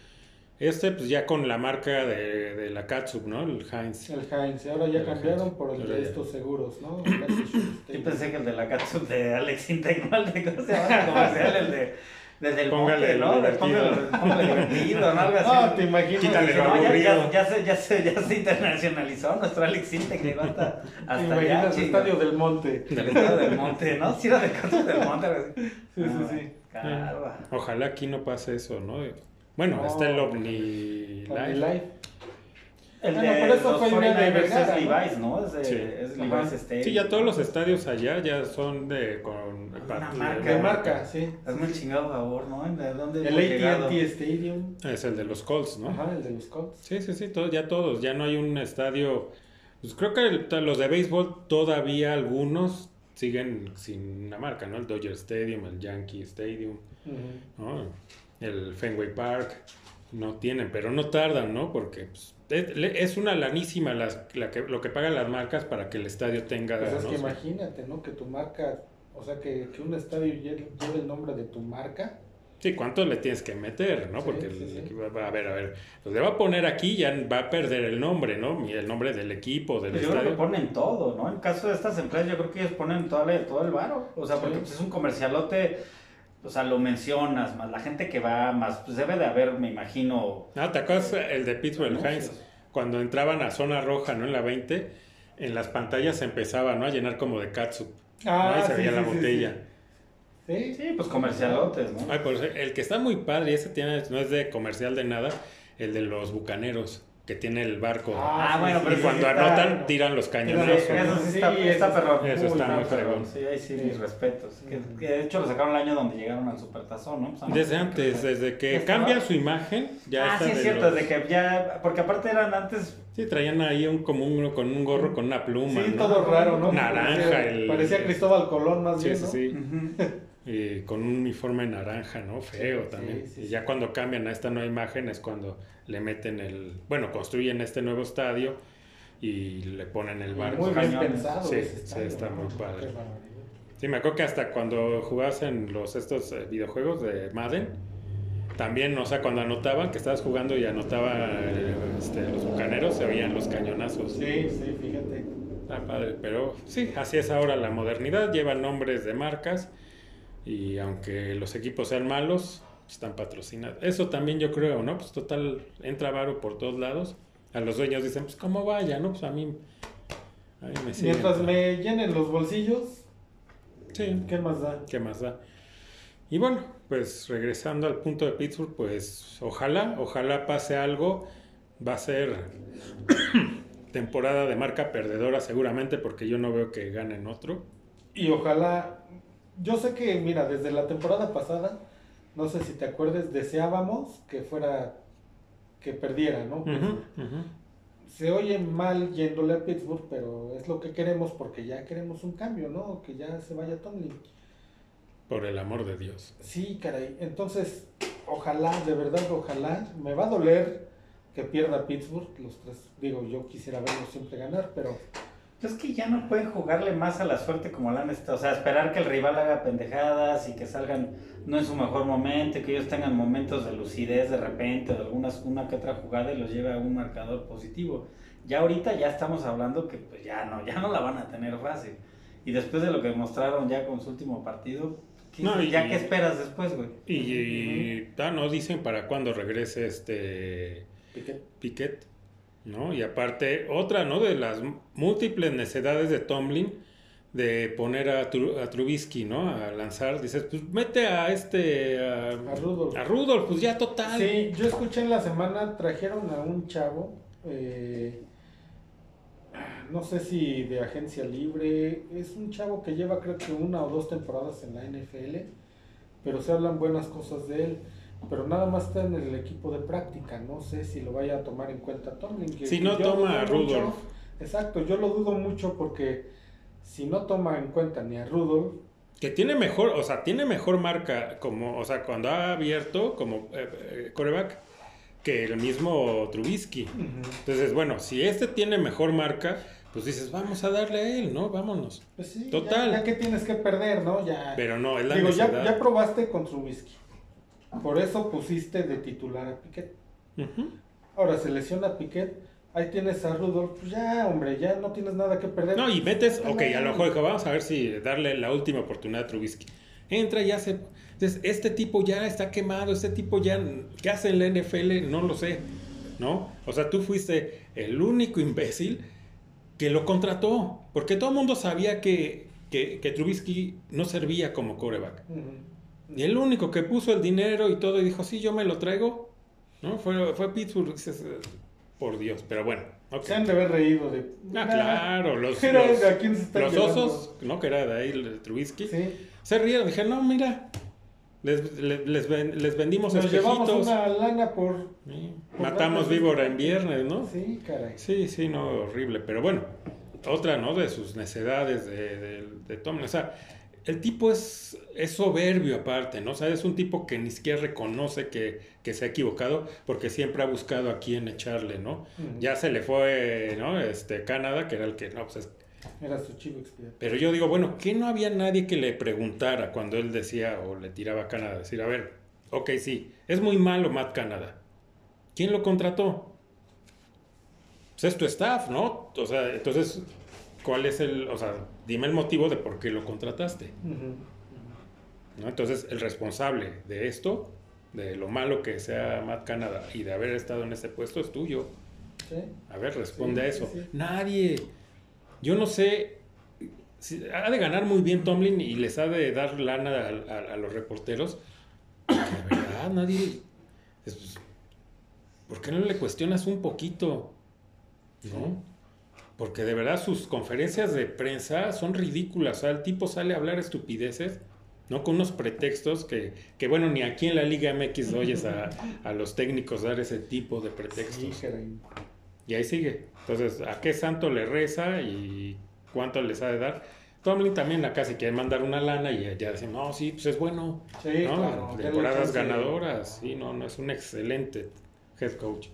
Este, pues ya con la marca de, de la Catsup, ¿no? El Heinz. El Heinz, y ahora ya El cambiaron Heinz. por el de ya. estos seguros, ¿no? *coughs* Yo pensé que el de la Katsu de Alex de cómo se llama el comercial, el de desde el Póngale monte, ¿no? Divertido. póngale, póngale divertido, ¿no? Algo *laughs* así. Ah, te imaginas. Quítale Sí, lo no, ya, aburrido. ya, ya, se, ya, se, ya se internacionalizó nuestro Alex Integ, llegó *laughs* hasta, Te hasta allá. imaginas el. Estadio del Monte. El estadio del monte, ¿no? Sí, era de Katsu del monte. Sí, sí, Ah, sí. Caramba. Ojalá aquí no pase eso, ¿no? Bueno, No, está el OVNI Live. El Bueno, de pero eso los fue idea de 49ers Vergara, es ¿no? Levi's, ¿no? Es, de, Sí. es. Levi's Stadium. Sí, ya todos los estadios allá ya son de con Una de- marca. De marca, sí. Hazme el chingado favor, ¿no? ¿De dónde El? AT&T Stadium. Es el de los Colts, ¿no? Ajá, el de los Colts. Sí, sí, sí, todos, ya todos, ya no hay un estadio. Pues creo que el- los de béisbol todavía algunos siguen sin una marca, ¿no? El Dodger Stadium, el Yankee Stadium, Ujú. ¿no? El Fenway Park, no tienen, pero no tardan, ¿no? Porque pues, es, una lanísima las- la que, lo que pagan las marcas para que el estadio tenga... Pues es ¿no? que imagínate, ¿no? Que tu marca, o sea, que, que un estadio lleve, lleve el nombre de tu marca. Sí, ¿cuánto le tienes que meter, no? Sí, Porque sí, a ver, a ver, pues le va a poner aquí, ya va a perder el nombre, ¿no? El nombre del equipo, del Pues yo creo que estadio. ponen todo, ¿no? En caso de estas empresas, yo creo que ellos ponen toda la- todo el varo. O sea, porque pues, es un comercialote, o sea, lo mencionas, más la gente que va, más, pues debe de haber, me imagino. Ah, ¿te acuerdas el de Pittsburgh. Heinz? Cuando entraban a zona roja, ¿no? En la 20, en las pantallas se empezaba, ¿no? A llenar como de catsup. ¿no? Y se sí, veía la sí, sí, botella. Sí. Sí, pues comercialotes, ¿no? Ay, pues el que está muy padre, y ese tiene, no es de comercial de nada, el de los bucaneros, que tiene el barco. Ah, bueno, y pero cuando sí está- anotan, tiran los Sí, cañonazos. eso ¿no? sí está, Sí, está eso perrón. Eso está muy perrón. fregón. Sí, ahí sí, Sí. mis respetos. Que, Ujú. que de hecho lo sacaron el año donde llegaron al Supertazón, ¿no? Pues, ah, Desde antes, desde que cambian su imagen, ya ah, está sí, es de cierto, los- desde que ya. Porque aparte eran antes. Sí, traían ahí un, como un, con un gorro con una pluma. Sí, ¿no? todo raro, ¿no? Naranja, Parecía, el- parecía Cristóbal Colón más Sí, bien, sí, ¿no? sí. Y con un uniforme naranja, ¿no? Feo Sí, también. sí, sí, y sí. ya cuando cambian a esta nueva imagen es cuando le meten el... Bueno, construyen este nuevo estadio y le ponen el barco. Muy bien pensado. Sí, ese estadio, está ¿no? muy padre. Sí, me acuerdo que hasta cuando jugabas en los estos eh, videojuegos de Madden, también, o sea, cuando anotaban, que estabas jugando y anotaba eh, este, los bucaneros, se veían los cañonazos. Sí, sí, fíjate. Está padre, pero sí, así es ahora la modernidad, llevan nombres de marcas y aunque los equipos sean malos, están patrocinados. Eso también yo creo, ¿no? Pues total, entra varo por todos lados. A los dueños dicen, pues como vaya, ¿no? Pues a mí, a mí me siguen. Mientras me llenen los bolsillos, Sí, ¿qué más da? ¿qué más da? Y bueno, pues regresando al punto de Pittsburgh, pues ojalá, ojalá pase algo. Va a ser *coughs* temporada de marca perdedora seguramente porque yo no veo que ganen otro. Y ojalá, yo sé que, mira, desde la temporada pasada, no sé si te acuerdes, deseábamos que fuera, que perdiera, ¿no? Ujú. Se oye mal yéndole a Pittsburgh, pero es lo que queremos porque ya queremos un cambio, ¿no? Que ya se vaya Tomlin. Por el amor de Dios. Sí, caray. Entonces, ojalá, de verdad, ojalá. Me va a doler que pierda Pittsburgh. Los tres, digo, yo quisiera verlos siempre ganar, pero Es que ya no pueden jugarle más a la suerte como la han estado. O sea, esperar que el rival haga pendejadas y que salgan no en su mejor momento, que ellos tengan momentos de lucidez de repente, de algunas, una que otra jugada y los lleve a un marcador positivo. Ya ahorita ya estamos hablando que pues ya no, ya no la van a tener fácil. Y después de lo que mostraron ya con su último partido, ¿qué- No, y- ¿ya qué esperas después, güey? Y, y- ah, no dicen para cuándo regrese este Piquet. Piquet, ¿no? Y aparte, otra, ¿no? De las múltiples necesidades de Tomlin de poner a, Tru- a Trubisky, ¿no? A lanzar, dices, pues mete a este, a, A Rudolph. a Rudolph, pues ya total. Sí, yo escuché en la semana, trajeron a un chavo, eh, no sé si de agencia libre, es un chavo que lleva creo que una o dos temporadas en la NFL, pero se hablan buenas cosas de él. Pero nada más está en el equipo de práctica. No sé si lo vaya a tomar en cuenta Tomlin. que- Si no toma a mucho. Rudolph. Exacto, yo lo dudo mucho porque si no toma en cuenta ni a Rudolph, Que tiene mejor, o sea, tiene mejor marca como, o sea, cuando ha abierto como eh, eh, coreback que el mismo Trubisky. Entonces, bueno, si este tiene mejor marca, pues dices, vamos a darle a él, ¿no? Vámonos. pues sí, Total. Ya, ya que tienes que perder, ¿no? Ya. Pero no, es la Digo, ya, ya probaste con Trubisky. Por eso pusiste de titular a Piquet. Ahora se lesiona Piquet, ahí tienes a Rudolph, pues ya, hombre, ya no tienes nada que perder. No, y metes, ok, a lo mejor vamos a ver si darle la última oportunidad a Trubisky. Entra y hace. Entonces, este tipo ya está quemado, este tipo ya. ¿Qué hace en la NFL? No lo sé, ¿no? O sea, tú fuiste el único imbécil que lo contrató, porque todo el mundo sabía que, que, que Trubisky no servía como coreback. Y el único que puso el dinero y todo y dijo, sí, yo me lo traigo, ¿no? Fue, fue Pittsburgh, dices, por Dios, pero bueno, ok. Se han de haber reído de. Ah, claro, los, Mira, los- ¿a quién se los osos, ¿no? Que era de ahí el Trubisky. Sí. Se rieron, dije, no, mira, les, les, les ven- les vendimos Nos llevamos espejitos. una lana por. Sí, por Matamos víbora en viernes, ¿no? Sí, caray. Sí, sí, no, horrible. Pero bueno, otra, ¿no? De sus necedades de, de, de Tomlin. O sea, el tipo es, es soberbio aparte, ¿no? O sea, es un tipo que ni siquiera reconoce que, que se ha equivocado porque siempre ha buscado a quién echarle, ¿no? Ya se le fue, ¿no? Este, Canadá, que era el que, no, pues es- Era su chivo expiatorio. Pero yo digo, bueno, ¿qué no había nadie que le preguntara cuando él decía o le tiraba a Canadá? Decir, a ver, ok, sí, es muy malo Matt Canadá. ¿Quién lo contrató? Pues es tu staff, ¿no? O sea, entonces, ¿cuál es el, o sea, dime el motivo de por qué lo contrataste? ¿no? Entonces, el responsable de esto, de lo malo que sea Matt Canadá y de haber estado en ese puesto es tuyo. Sí. A ver, responde Sí, a eso. sí. Nadie. Yo no sé. si- ha de ganar muy bien Tomlin y les ha de dar lana a, a- a los reporteros. *coughs* De verdad, nadie. es- pues, ¿Por qué no le cuestionas un poquito? ¿No? Porque de verdad sus conferencias de prensa son ridículas. O sea, el tipo sale a hablar estupideces, ¿no? Con unos pretextos que, que bueno, ni aquí en la Liga MX oyes a, a los técnicos dar ese tipo de pretextos. Sí. Y ahí sigue. Entonces, ¿a qué santo le reza y cuánto les ha de dar? Tomlin también acá se quiere mandar una lana y ya dicen, no, sí, pues es bueno. Sí, ¿no? claro. Temporadas ganadoras. Sí, no, no, es un excelente head coach.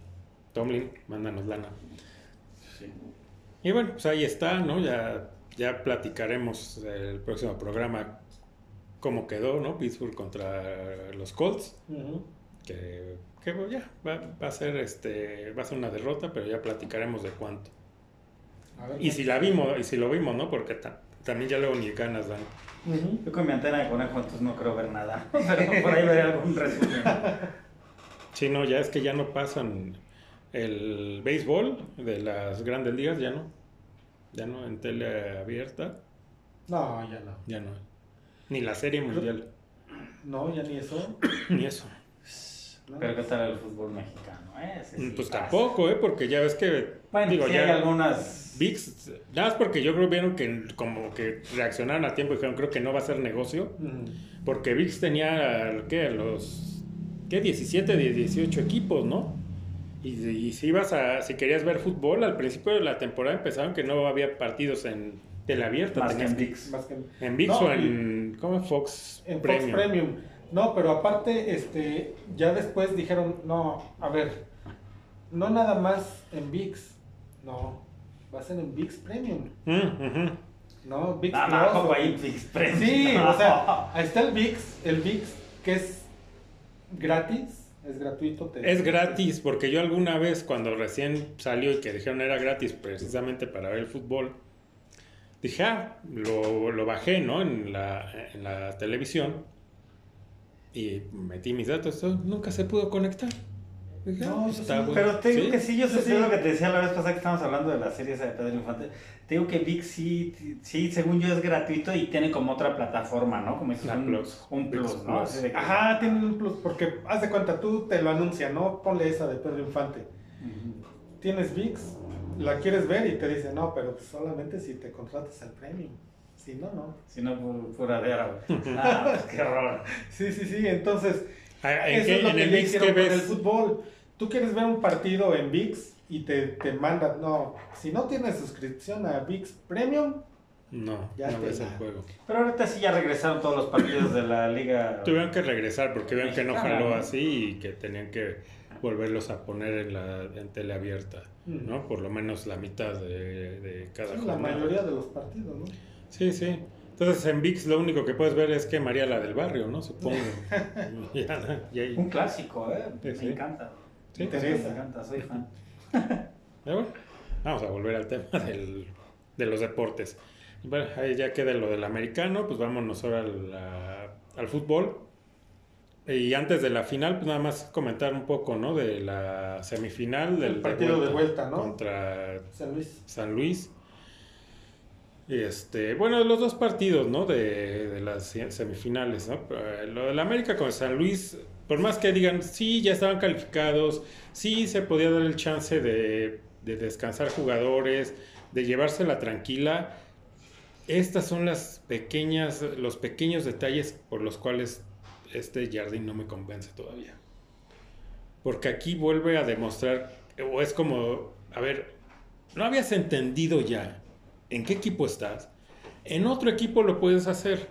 Tomlin, mándanos lana. Y bueno, pues ahí está, ¿no? Ya, ya platicaremos el próximo programa cómo quedó, ¿no? Pittsburgh contra los Colts. Que, que bueno, ya va, va a ser este va a ser una derrota, pero ya platicaremos de cuánto. A ver, Y si la vimos, y si lo vimos, ¿no? Porque ta- también ya luego ni ganas dan. Yo con mi antena de conejo entonces no creo ver nada. *laughs* Pero por ahí veré algún resumen. Sí, no, ya es que ya no pasan el béisbol de las grandes ligas, ya no. Ya no, en tele abierta, No, ya no. ya no. Ni la serie mundial, No, ya ni eso. *coughs* ni eso. Pero qué tal el fútbol mexicano, ¿eh? Ese sí Pues pasa. tampoco, ¿eh? Porque ya ves que. Bueno, digo, sí ya. hay algunas. VIX, nada más porque yo creo que vieron que como que reaccionaron a tiempo y dijeron, creo que no va a ser negocio. Porque VIX tenía, ¿qué? Los, ¿qué? 17 de 18 equipos, ¿no? Y, y si ibas a, si querías ver fútbol, al principio de la temporada empezaron que no había partidos en teleabierta. Más que en VIX. Más que en, En VIX No, o en, ¿cómo? Fox en Premium. Fox Premium. No, pero aparte, este, ya después dijeron, no, a ver, no nada más en VIX, no, va a ser en VIX Premium, Mm, no, VIX Ah, Plus, no, o- ahí VIX Premium. Sí, o sea, *laughs* ahí está el VIX, el VIX que es gratis, es gratuito. te- Es gratis, porque yo alguna vez cuando recién salió y que dijeron era gratis precisamente para ver el fútbol, dije, ah, lo, lo bajé, ¿no? En la, en la televisión y metí mis datos, nunca se pudo conectar. No, pues está bueno. Pero te digo Sí. que sí, yo sé Sí. lo que te decía la vez pasada que estábamos hablando de la serie esa de Pedro Infante. Te digo que VIX sí, sí, según yo es gratuito y tiene como otra plataforma, ¿no? Como La un Plus. Un VIX plus, ¿no? Plus. Así de que- Ajá, tienen un plus, porque haz de cuenta, tú te lo anuncia, ¿no? Ponle esa de Pedro Infante. Tienes VIX, la quieres ver y te dice, no, pero solamente si te contratas al Premium. Si no, no. Si no, fu- furadera, güey. *laughs* Ah, pues qué horror. Sí, sí, sí. Entonces, Ah, ¿En, eso qué- es lo en que el VIX con el fútbol. Tú quieres ver un partido en VIX y te, te mandan. No, si no tienes suscripción a VIX Premium, No, Ya no ves el juego. Pero ahorita sí ya regresaron todos los partidos de la liga. Tuvieron que regresar porque vieron que no jaló así y que tenían que volverlos a poner en la en tele abierta, ¿no? Por lo menos la mitad de, de cada sí, la mayoría de los partidos, ¿no? Sí, sí. Entonces en VIX lo único que puedes ver es que María la del barrio, ¿no? Supongo. *laughs* ya, ya- Un clásico, ¿eh? Sí, Me sí. encanta. Sí, Me interesa. encanta, soy fan. *laughs* Bueno, vamos a volver al tema *laughs* del- de los deportes. Bueno, ahí ya queda lo del americano, pues vámonos ahora al, a- al fútbol. Y antes de la final, pues nada más comentar un poco, ¿no? De la semifinal del El partido de vuelta, ¿no? Contra San Luis. San Luis. Y este, bueno, los dos partidos, ¿no? De, de las semifinales, ¿no? Eh, Lo del América con San Luis, por más que digan, sí, ya estaban calificados, sí se podía dar el chance de, de descansar jugadores, de llevársela tranquila. Estas son las pequeñas, los pequeños detalles por los cuales este Jardín no me convence todavía. Porque aquí vuelve a demostrar, o es como, a ver, ¿no habías entendido ya en qué equipo estás? En otro equipo lo puedes hacer.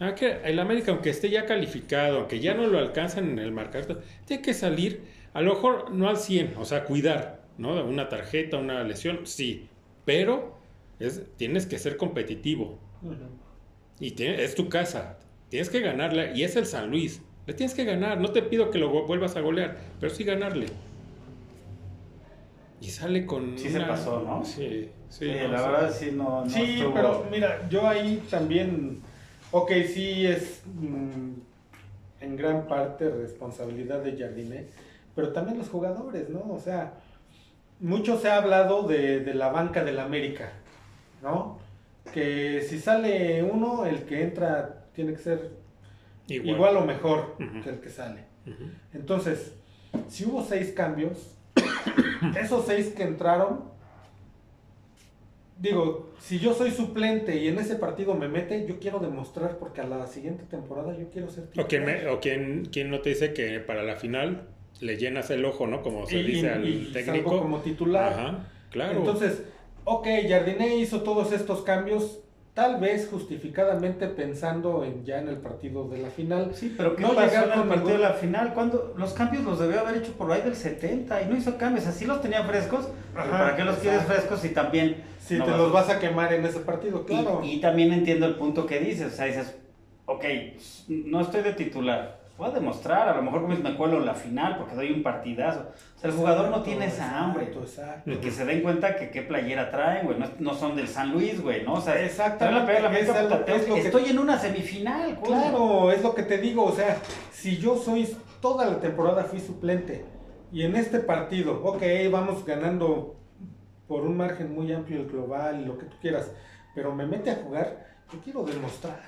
Ah, que el América, aunque esté ya calificado, aunque ya no lo alcanzan en el marcador, tiene que salir, a lo mejor no al 100, o sea, cuidar, ¿no? Una tarjeta, una lesión, sí, pero es, tienes que ser competitivo. Y tiene- es tu casa. Tienes que ganarle. Y es el San Luis. Le tienes que ganar. No te pido que lo vuelvas a golear, pero sí ganarle. Y sale con. Sí se pasó, ¿no? Sí, sí. Sí, no, la sí. verdad sí no, no Sí, estuvo- pero mira, yo ahí también, ok, sí es mm, en gran parte responsabilidad de Jardiné, pero también los jugadores, ¿no? O sea, mucho se ha hablado de, de la banca del América, ¿no? Que si sale uno, el que entra tiene que ser Igual. igual, o mejor que el que sale. Entonces, si hubo seis cambios, *coughs* esos seis que entraron, digo, si yo soy suplente y en ese partido me mete, yo quiero demostrar porque a la siguiente temporada yo quiero ser O, quien, me- o quien, quien no te dice que para la final le llenas el ojo, ¿no? Como se Y- dice y- al y técnico. como titular. Ajá, claro. Entonces, ok, Jardiné hizo todos estos cambios, tal vez justificadamente pensando en ya en el partido de la final. Sí, pero ¿qué No pasó llegar en el partido de la final? Cuando los cambios los debió haber hecho por ahí del 70 y no hizo cambios, así los tenía frescos. Ajá, ¿Para qué los quieres exacto. frescos y también Si no te vas los vas a quemar en ese partido, Y- claro. Y, también entiendo el punto que dices, o sea, dices, ok, no estoy de titular, voy a demostrar, a lo mejor me cuelo en la final porque doy un partidazo. O sea, el jugador no tiene esa hambre. exacto. Y que se den cuenta que qué playera traen, güey, no, no son del San Luis, güey, ¿no? O sea, Exactamente, la la puta, es lo que- que- estoy en una semifinal, güey. Claro, es lo que te digo, o sea, si yo soy toda la temporada fui suplente y en este partido, ok, vamos ganando por un margen muy amplio el global y lo que tú quieras, pero me mete a jugar, yo quiero demostrar.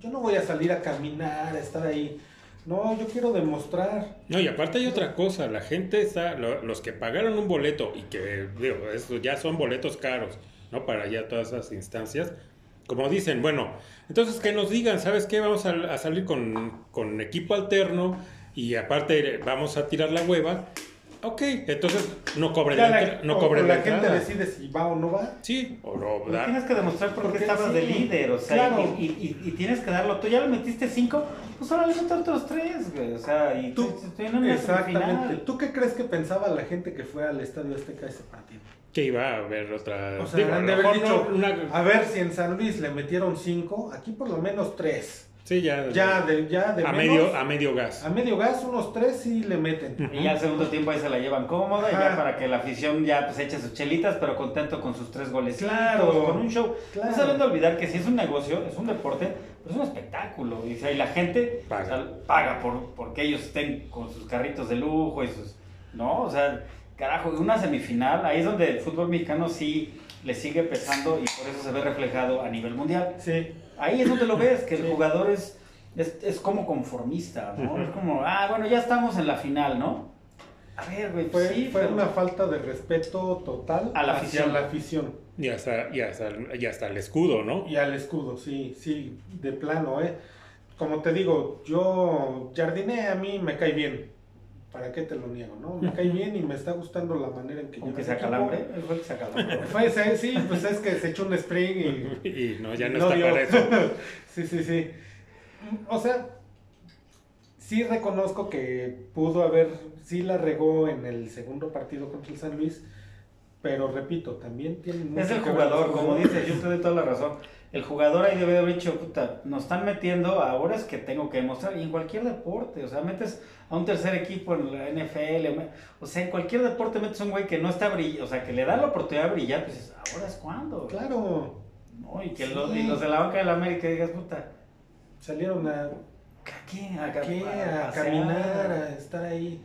Yo no voy a salir a caminar, a estar ahí. No, yo quiero demostrar. No, y aparte hay otra cosa, la gente está, lo- los que pagaron un boleto y que, digo, eso ya son boletos caros, ¿no? Para ya todas esas instancias, como dicen, bueno, entonces que nos digan, ¿sabes qué? Vamos a, a salir con, con equipo alterno y aparte vamos a tirar la hueva. Ok, entonces no cobren Ya la, la, no o la la gente entrada. decide si va o no va. Sí, o no, Pues da- tienes que demostrar por qué estabas sí, de líder, o sea, claro. y, y- y- y tienes que darlo. Tú ya le metiste cinco, pues ahora le meto otros tres, güey. O sea, y tú, exactamente. ¿Tú qué crees que pensaba la gente que fue al Estadio Azteca a ese partido? que iba a haber otra... O sea, digo, a lo mejor dicho, no una- a ver si en San Luis le metieron cinco, aquí por lo menos tres. Sí, ya, Ya de, ya de a, menos, medio, a medio gas. a medio gas, unos tres sí le meten. Y ya al segundo tiempo ahí se la llevan cómoda, y ya para que la afición ya pues eche sus chelitas, pero contento con sus tres goles. Claro. con un show. Claro. No de olvidar que si es un negocio, es un deporte, pero es un espectáculo. Y, o sea, y la gente Paga. o sea, paga por porque ellos estén con sus carritos de lujo y sus. ¿No? O sea, carajo, una semifinal, ahí es donde el fútbol mexicano sí le sigue pesando y por eso se ve reflejado a nivel mundial. Sí. Ahí es donde lo ves, que el jugador es, es, es como conformista, ¿no? Es como, ah, bueno, ya estamos en la final, ¿no? A ver, güey, Fue, sí, fue pero- una falta de respeto total A la hacia afición. la afición. Y hasta, y, hasta, y hasta el escudo, ¿no? Y al escudo, sí, sí, de plano, ¿eh? Como te digo, yo, Jardiné a mí me cae bien. ¿Para qué te lo niego, no? Me *laughs* cae bien y me está gustando la manera en que Como lleva que el se fue que se. Fue *laughs* ese, sí, pues es que se echó un spring y... *laughs* Y no, ya no, No está dio. para eso. sí, sí, sí. O sea, sí reconozco que pudo haber, sí la regó en el segundo partido contra el San Luis, pero repito, también tiene mucho Es el jugador, como dices, yo te doy toda la razón. El jugador ahí debe haber dicho, puta, nos están metiendo ahora es que tengo que demostrar. Y en cualquier deporte, o sea, metes a un tercer equipo en la NFL, o sea, en cualquier deporte metes a un güey que no está brillando, o sea, que le da la oportunidad de brillar, pues dices, ahora es cuando. Claro, ¿no? Y que Sí. los, y los de la banca de la América digas, puta, salieron a, ¿a qué? A, ¿a qué? a caminar, a estar ahí.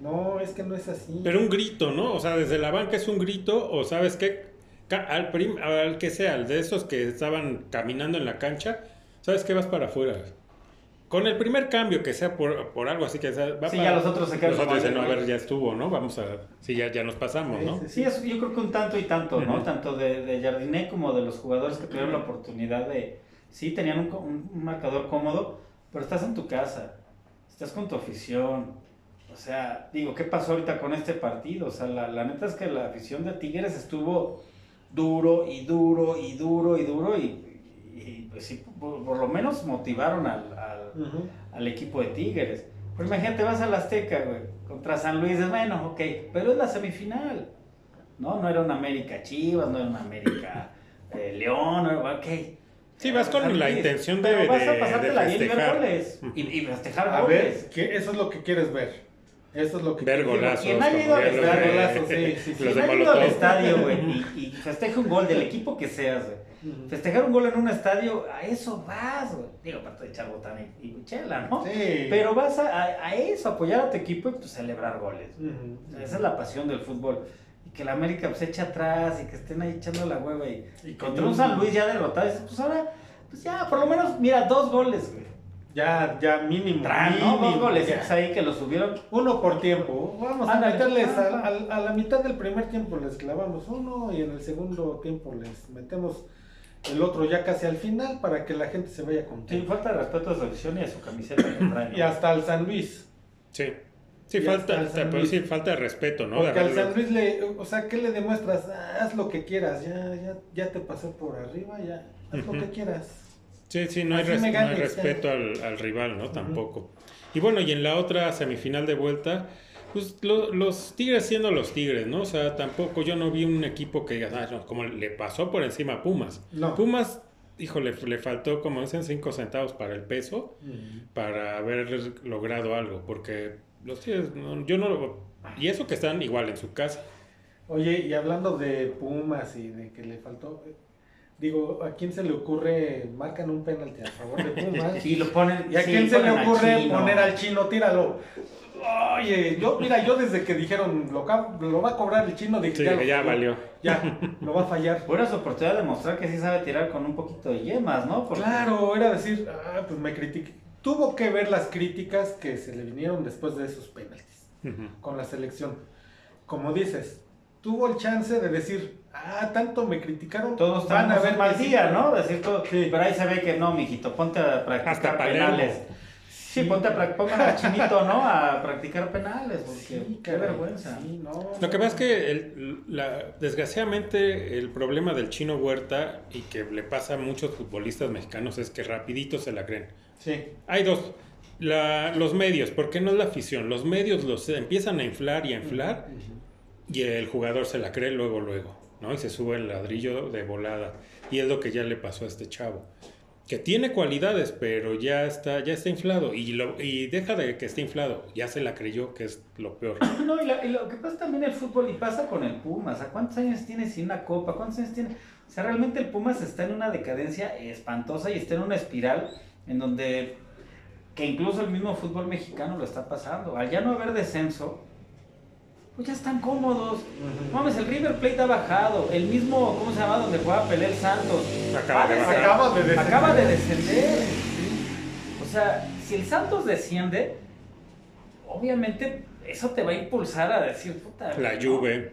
No, es que no es así. Pero un grito, ¿no? O sea, desde la banca es un grito, o sabes qué, al, prim- al que sea, al de esos que estaban caminando en la cancha, ¿sabes qué? Vas para afuera. Con el primer cambio, que sea por, por algo así que sea, va Sí, para- ya los otros se quedan Los otros dicen, no, a "Ay, ver, ya estuvo, ¿no? Vamos a... Sí, ya, ya nos pasamos, ¿no? Sí, sí, es, yo creo que un tanto y tanto, ¿no? Ujú. Tanto de, de Jardiné como de los jugadores que tuvieron la oportunidad de... Sí, tenían un, un- un marcador cómodo, pero estás en tu casa, estás con tu afición. O sea, digo, ¿qué pasó ahorita con este partido? O sea, la, la neta es que la afición de Tigres estuvo duro y duro y duro y duro y, y, pues sí, por, por lo menos motivaron al, al, al equipo de Tigres. Pero imagínate, vas al Azteca, güey, contra San Luis, es bueno, ok, pero es la semifinal. No, no era una América Chivas, no era una América eh, León, no era- ok. Sí, vas con la intención pero de- vas a de- de festejar. goles. Y, y festejar A ver, ¿qué? eso es lo que quieres ver. Eso es lo que Ver golazos. quien haya ido al estadio, golazos, sí, ido *laughs* al estadio, güey, y, *laughs* y festeja un gol del equipo que seas, güey. Ujú. Festejar un gol en un estadio, a eso vas, güey. Digo, aparte de echar botana y, y chela, ¿no? Sí. Pero vas a, a- a eso, apoyar a tu equipo y pues, celebrar goles. O sea, esa es la pasión del fútbol. Y que la América pues eche atrás y que estén ahí echando la hueva y, Y contra un San Luis ya derrotado, dices, pues ahora, pues ya, por lo menos, mira, dos goles, güey. Ya, ya mínimo. Tran, ¿no? Dos mínimo, goles ya. ahí que lo subieron. Uno por tiempo. Vamos a meterles al- ah. al- a, la mitad del primer tiempo les clavamos uno y en el segundo tiempo les metemos el otro ya casi al final para que la gente se vaya Sí, contenta. falta de respeto a su afición y a su camiseta traen. ¿no? Y hasta al San Luis. Sí. Sí, Y falta, hasta pero sí, falta de respeto, ¿no? Porque al San Luis le, o sea, ¿qué le demuestras? Ah, haz lo que quieras, ya, ya, ya te pasé por arriba, ya, haz lo que quieras. Sí, sí, no hay, res- no respeto al, al rival, ¿no? Tampoco. Y bueno, y en la otra semifinal de vuelta, pues lo- los Tigres siendo los Tigres, ¿no? O sea, tampoco yo no vi un equipo que diga, "Ah, no", como le pasó por encima a Pumas. No. Pumas, híjole, le faltó, como dicen, cinco centavos para el peso, para haber logrado algo, porque los Tigres, no- yo no lo... Y eso que están igual en su casa. Oye, y hablando de Pumas y de que le faltó, digo, ¿a quién se le ocurre, marcan un penalti a favor de Pumas? *laughs* Sí, lo ponen. ¿Y a sí, quién se le al ocurre chino. poner al chino, tíralo? Oye, yo, mira, yo desde que dijeron lo, lo va a cobrar el chino, dije, Sí, ya, ya valió. Ya, lo va a fallar. Buena su oportunidad de mostrar que sí sabe tirar con un poquito de yemas, ¿no? Porque- Claro, era decir, ah, pues me critiqué. Tuvo que ver las críticas que se le vinieron después de esos penaltis Ujú. con la selección. Como dices, tuvo el chance de decir, ah, tanto me criticaron, Todos van a ver mal que sí". día, ¿no? Decir todo. Sí. Pero ahí se ve que no, mijito, ponte a practicar Hasta penales. Sí, ponte a practicar, pongan al chinito, ¿no? A practicar penales, porque Sí, qué caray, vergüenza. sí, no, Lo que no. pasa es que el- la- desgraciadamente el problema del chino Huerta y que le pasa a muchos futbolistas mexicanos es que rapidito se la creen. Sí, Hay dos. La- los medios, porque no es la afición. Los medios los empiezan a inflar y a inflar y el jugador se la cree luego, luego, ¿no? Y se sube el ladrillo de volada. Y es lo que ya le pasó a este chavo. Que tiene cualidades, pero ya está, ya está inflado. Y, lo, y deja de que esté inflado. Ya se la creyó, que es lo peor. *clears throat* No, y, y lo que pasa también el fútbol y pasa con el Pumas. ¿A cuántos años tiene sin una copa? ¿Cuántos años tiene? O sea, realmente el Pumas está en una decadencia espantosa y está en una espiral en donde que incluso el mismo fútbol mexicano lo está pasando. Al ya no haber descenso, pues ya están cómodos. Ujú. Mames, el River Plate ha bajado. El mismo, ¿cómo se llama? Donde juega Pelé el Santos. Acaba de Va a bajar. Acaba de descender. Acaba de descender. O sea, si el Santos desciende, obviamente eso te va a impulsar a decir, puta. La ¿no? Juve.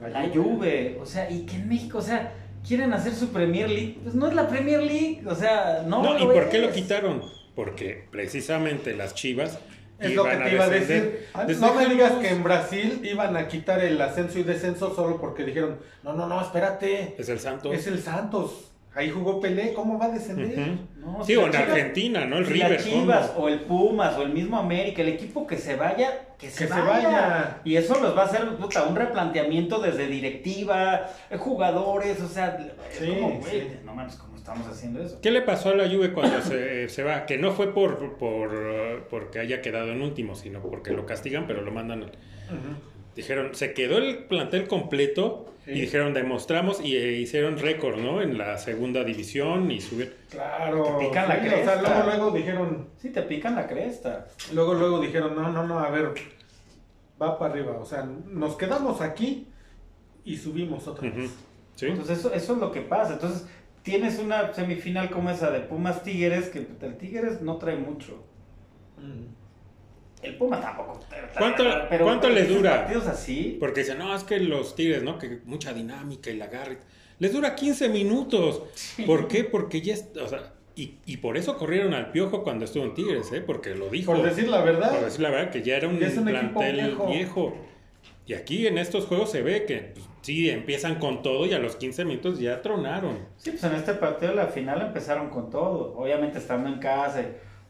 La Juve, o sea, y que en México, o sea, quieren hacer su Premier League, pues no es la Premier League, o sea, no. No, ¿y lo por qué lo quitaron? Porque precisamente las Chivas Es lo que te iba a decir. Ah, Pues no me digas que en Brasil iban a quitar el ascenso y descenso solo porque dijeron, no, no, no, espérate, Es el Santos. es el Santos. Ahí jugó Pelé, ¿cómo va a descender? No, Sí, si o en Chivas- Argentina, ¿no? El si River. Chivas ¿cómo? o el Pumas o el mismo América, el equipo que se vaya, que se, Que se vaya. vaya. Y eso los va a hacer puta, un replanteamiento desde directiva, eh, jugadores, o sea, es Sí, como, güey, sí. no mames, ¿cómo estamos haciendo eso? ¿Qué le pasó a la Juve cuando se, se va? Que no fue por, por eh, porque haya quedado en último, sino porque lo castigan, pero lo mandan. Dijeron, se quedó el plantel completo Sí. y dijeron, demostramos y eh, hicieron récord, ¿no? En la segunda división y subir. Claro. Te pican la sí, o sea, cresta. luego, luego dijeron, Sí, te pican la cresta. luego, luego dijeron, no, no, no, a ver, va para arriba. O sea, nos quedamos aquí y subimos otra vez. ¿Sí? Entonces eso, eso es lo que pasa. Entonces tienes una semifinal como esa de Pumas Tigres, que el Tigres no trae mucho. Ujú. El Puma tampoco. trae- ¿Cuánto- pero cuánto les dura? partidos así. Porque dicen, no, es que los Tigres, ¿no? Que mucha dinámica y la agarre. Les dura 15 minutos. ¿Por qué? Porque ya, es- o sea, y, y por eso corrieron al Piojo cuando estuvo en Tigres, ¿eh? Porque lo dijo. Por decir la verdad, Por decir la verdad, que ya era un, plantel viejo. viejo. Y aquí en estos juegos se ve que pues, sí, empiezan con todo y a los 15 minutos ya tronaron. Sí, pues en este partido la final empezaron con todo. Obviamente estando en casa. y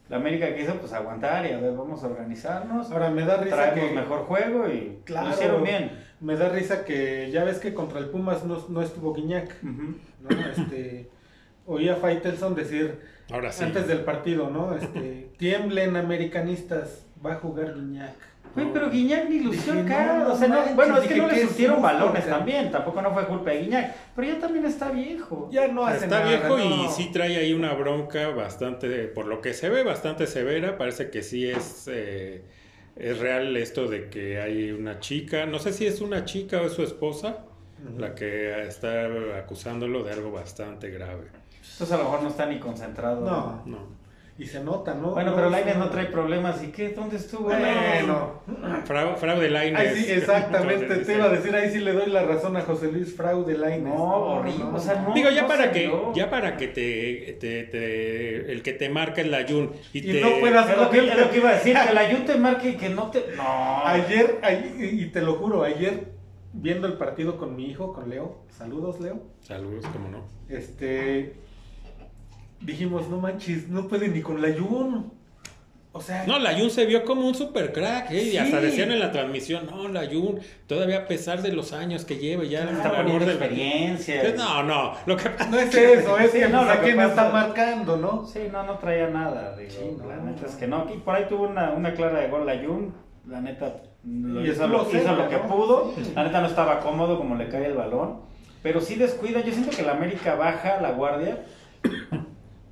La América quiso pues aguantar y a ver, vamos a organizarnos. ahora me da risa Traemos que... mejor juego y Claro. lo hicieron bien. Me da risa que ya ves que contra el Pumas no, no estuvo Guiñac. ¿no? Este, *laughs* oía a Faitelson decir Ahora sí. antes del partido, ¿no? Este, *laughs* tiemblen americanistas, va a jugar Guiñac. Güey, pero Guiñac ni lució Dije, acá. no, o sea, no- manches, bueno, es que no le surtieron balones también. Tampoco no fue culpa de Guiñac. Pero ya también está viejo. Ya no hace Está nada, viejo y sí trae ahí una bronca bastante, por lo que se ve, bastante severa. Parece que sí es, eh, es real esto de que hay una chica, no sé si es una chica o es su esposa, la que está acusándolo de algo bastante grave. Entonces a lo mejor no está ni concentrado. No, No. Y se nota, ¿no? Bueno, pero No, Lainez sí. no trae problemas. ¿Y qué? ¿Dónde estuvo? Bueno, Frau- fraude Lainez. ahí sí, *laughs* exactamente, Entonces, te iba a decir, ahí sí le doy la razón a José Luis Fraude Lainez. No, horrible, o sea, no. Digo, ya para que, ya para que te, te- te- el que te marca es la Jun y, Y te, no puedas- Es lo, que, es lo que iba a decir, que la Jun te marque y que no te. No. Ayer, ayer, y te lo juro, ayer viendo el partido con mi hijo, con Leo, saludos Leo, Saludos, como no. este, dijimos, no manches, no puede ni con la Jun. O sea, No, la Jun se vio como un super crack, ¿eh? y hasta decían en la transmisión, no, la Jun, todavía a pesar de los años que lleva, ya Está el poniendo del- experiencia. No, no, lo que no es eso, es Sí, que no, pues, lo a que pasa- está marcando, ¿no? Sí, no, no traía nada. Digo, Sí, no. La neta es que no. Y por ahí tuvo una, una clara de gol la Jun. La neta lo Y hizo, lo, hizo cerca, lo que ¿no? pudo. Sí. La neta no estaba cómodo como le cae el balón. Pero sí descuida. Yo siento que la América baja la guardia.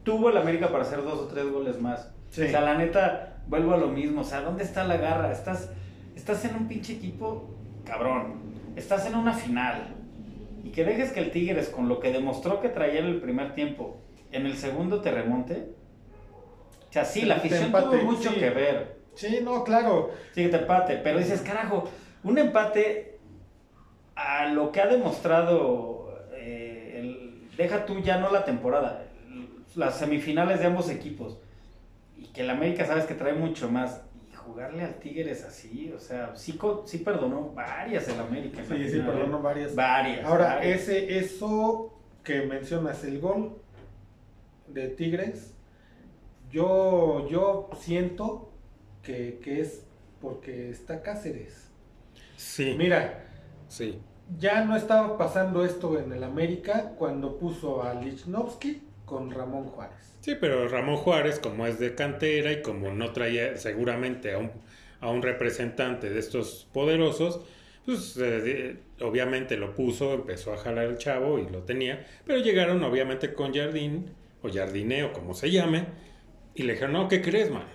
Tuvo el América para hacer dos o tres goles más. Sí. O sea, la neta, vuelvo a lo mismo. O sea, ¿dónde está la garra? Estás, estás en un pinche equipo cabrón. Estás en una final. Y que dejes que el Tigres, con lo que demostró que traía en el primer tiempo, en el segundo te remonte. O sea, sí, la afición empate, tuvo mucho sí. que ver. Sí, no, claro. Sí, que te empate. Pero dices, carajo, un empate a lo que ha demostrado, eh, el- deja tú ya no la temporada, las semifinales de ambos equipos. Y que el América sabes que trae mucho más. Y jugarle al Tigres así, o sea, sí, sí perdonó varias el América. Sí, sí, final, ¿eh? varias. Varias. Ahora, varias. ese, eso que mencionas, el gol de Tigres, yo, yo siento que, que es porque está Cáceres. Sí, Mira, sí. ya no estaba pasando esto en el América cuando puso a Lichnowsky con Ramón Juárez. Sí, pero Ramón Juárez, como es de cantera y como no traía seguramente a un, a un representante de estos poderosos, pues eh, obviamente lo puso, empezó a jalar el chavo y lo tenía, pero llegaron obviamente con Jardín, o Jardineo, como se llame, y le dijeron, no, ¿qué crees, man?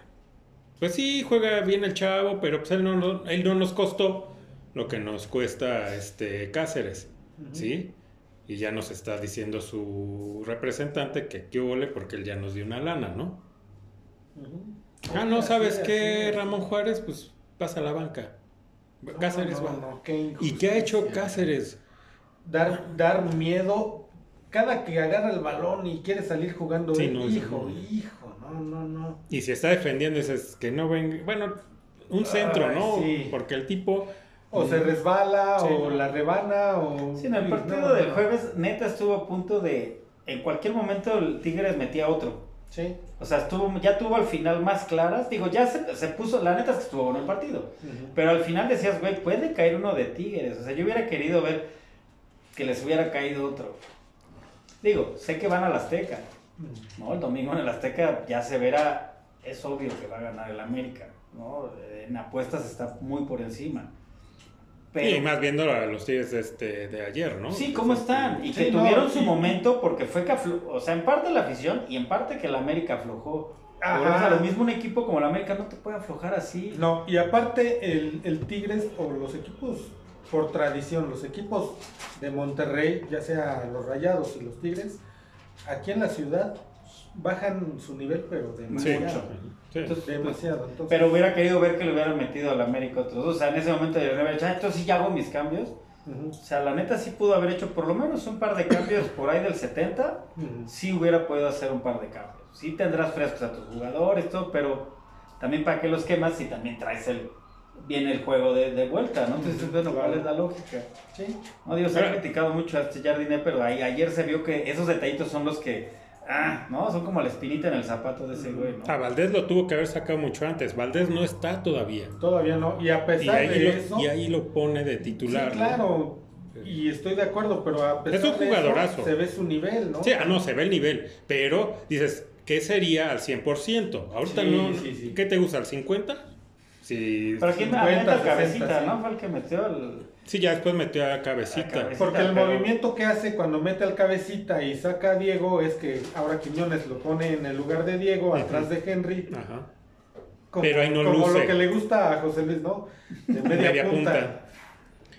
Pues sí, juega bien el chavo, pero pues él no, no- él no nos costó lo que nos cuesta este Cáceres, ¿sí? Y ya nos está diciendo su representante que qué huele porque él ya nos dio una lana, ¿no? Ah, no, ¿sabes es, qué. Ramón Juárez? Pues pasa a la banca. Cáceres No, va. no, no, qué ¿Y qué ha hecho. Cáceres? Dar, dar miedo. Cada que agarra el balón y quiere salir jugando, Sí, hijo, no. hijo, no, no, no. Y si está defendiendo, es que no ven. Bueno, un centro, Ay, ¿no? sí. Porque el tipo. O se resbala, Sí, o no. la rebana, o... Sí, en el partido no, del no. jueves, neta estuvo a punto de. En cualquier momento el Tigres metía otro. Sí. O sea, estuvo, ya tuvo al final más claras. Digo, ya se, se puso. La neta es que estuvo bueno el partido. Pero al final decías, güey, puede caer uno de Tigres. O sea, yo hubiera querido ver que les hubiera caído otro. Digo, sé que van al Azteca. ¿no? El domingo en el Azteca ya se verá. Es obvio que va a ganar el América. ¿no? En apuestas está muy por encima. Y más viendo a los Tigres de, este, de ayer, ¿no? Sí, ¿cómo están? Y Sí, que no, tuvieron su momento porque fue que aflo- o sea, en parte la afición y en parte que el América aflojó. Ajá. Pero, o sea, lo mismo un equipo como el América no te puede aflojar así. No, y aparte el, el Tigres o los equipos por tradición, los equipos de Monterrey, ya sea los Rayados y los Tigres, aquí en la ciudad bajan su nivel, pero Sí, demasiado. sí. Entonces, Demasiado. Entonces, Pero hubiera querido ver que le hubieran metido al América otros dos. O sea, en ese momento yo le hubiera dicho, "Ah, entonces sí ya hago mis cambios. Ujú, O sea, la neta sí pudo haber hecho por lo menos un par de cambios *coughs* por ahí del 70. ujú. Sí hubiera podido hacer un par de cambios. Sí tendrás frescos a tus jugadores, todo, pero también para qué los quemas si también traes el viene el juego de, de vuelta, ¿no? Entonces, bueno, ¿cuál es la lógica? Sí. No, digo, se ha criticado mucho a este Jardiné, pero ahí, ayer se vio que esos detallitos son los que, ah, ¿no? Son como la espinita en el zapato de ese güey, ¿no? A Valdés lo tuvo que haber sacado mucho antes. Valdés no está todavía. Todavía no. Y a Y pesar ahí, de lo, eso. y ahí lo pone de titular. sí, ¿no? claro. Y estoy de acuerdo, pero a pesar Es un de eso, se ve su nivel, ¿no? Sí, ah, no, se ve el nivel. Pero dices, ¿qué sería al 100%? Ahorita Sí, no. sí, sí. ¿Qué te gusta? ¿Al 50%? Sí, Pero quién 50, avienta el 60, cabecita, sí. ¿no? Fue el que metió el... sí, ya después metió a A cabecita. cabecita. Porque el pero- movimiento que hace cuando mete al cabecita y saca a Diego es que ahora Quiñones lo pone en el lugar de Diego, Ujú. atrás de Henry. Ajá. Como, Pero ahí no como luce. lo que le gusta a José Luis, ¿no? De *laughs* media, Media punta. punta.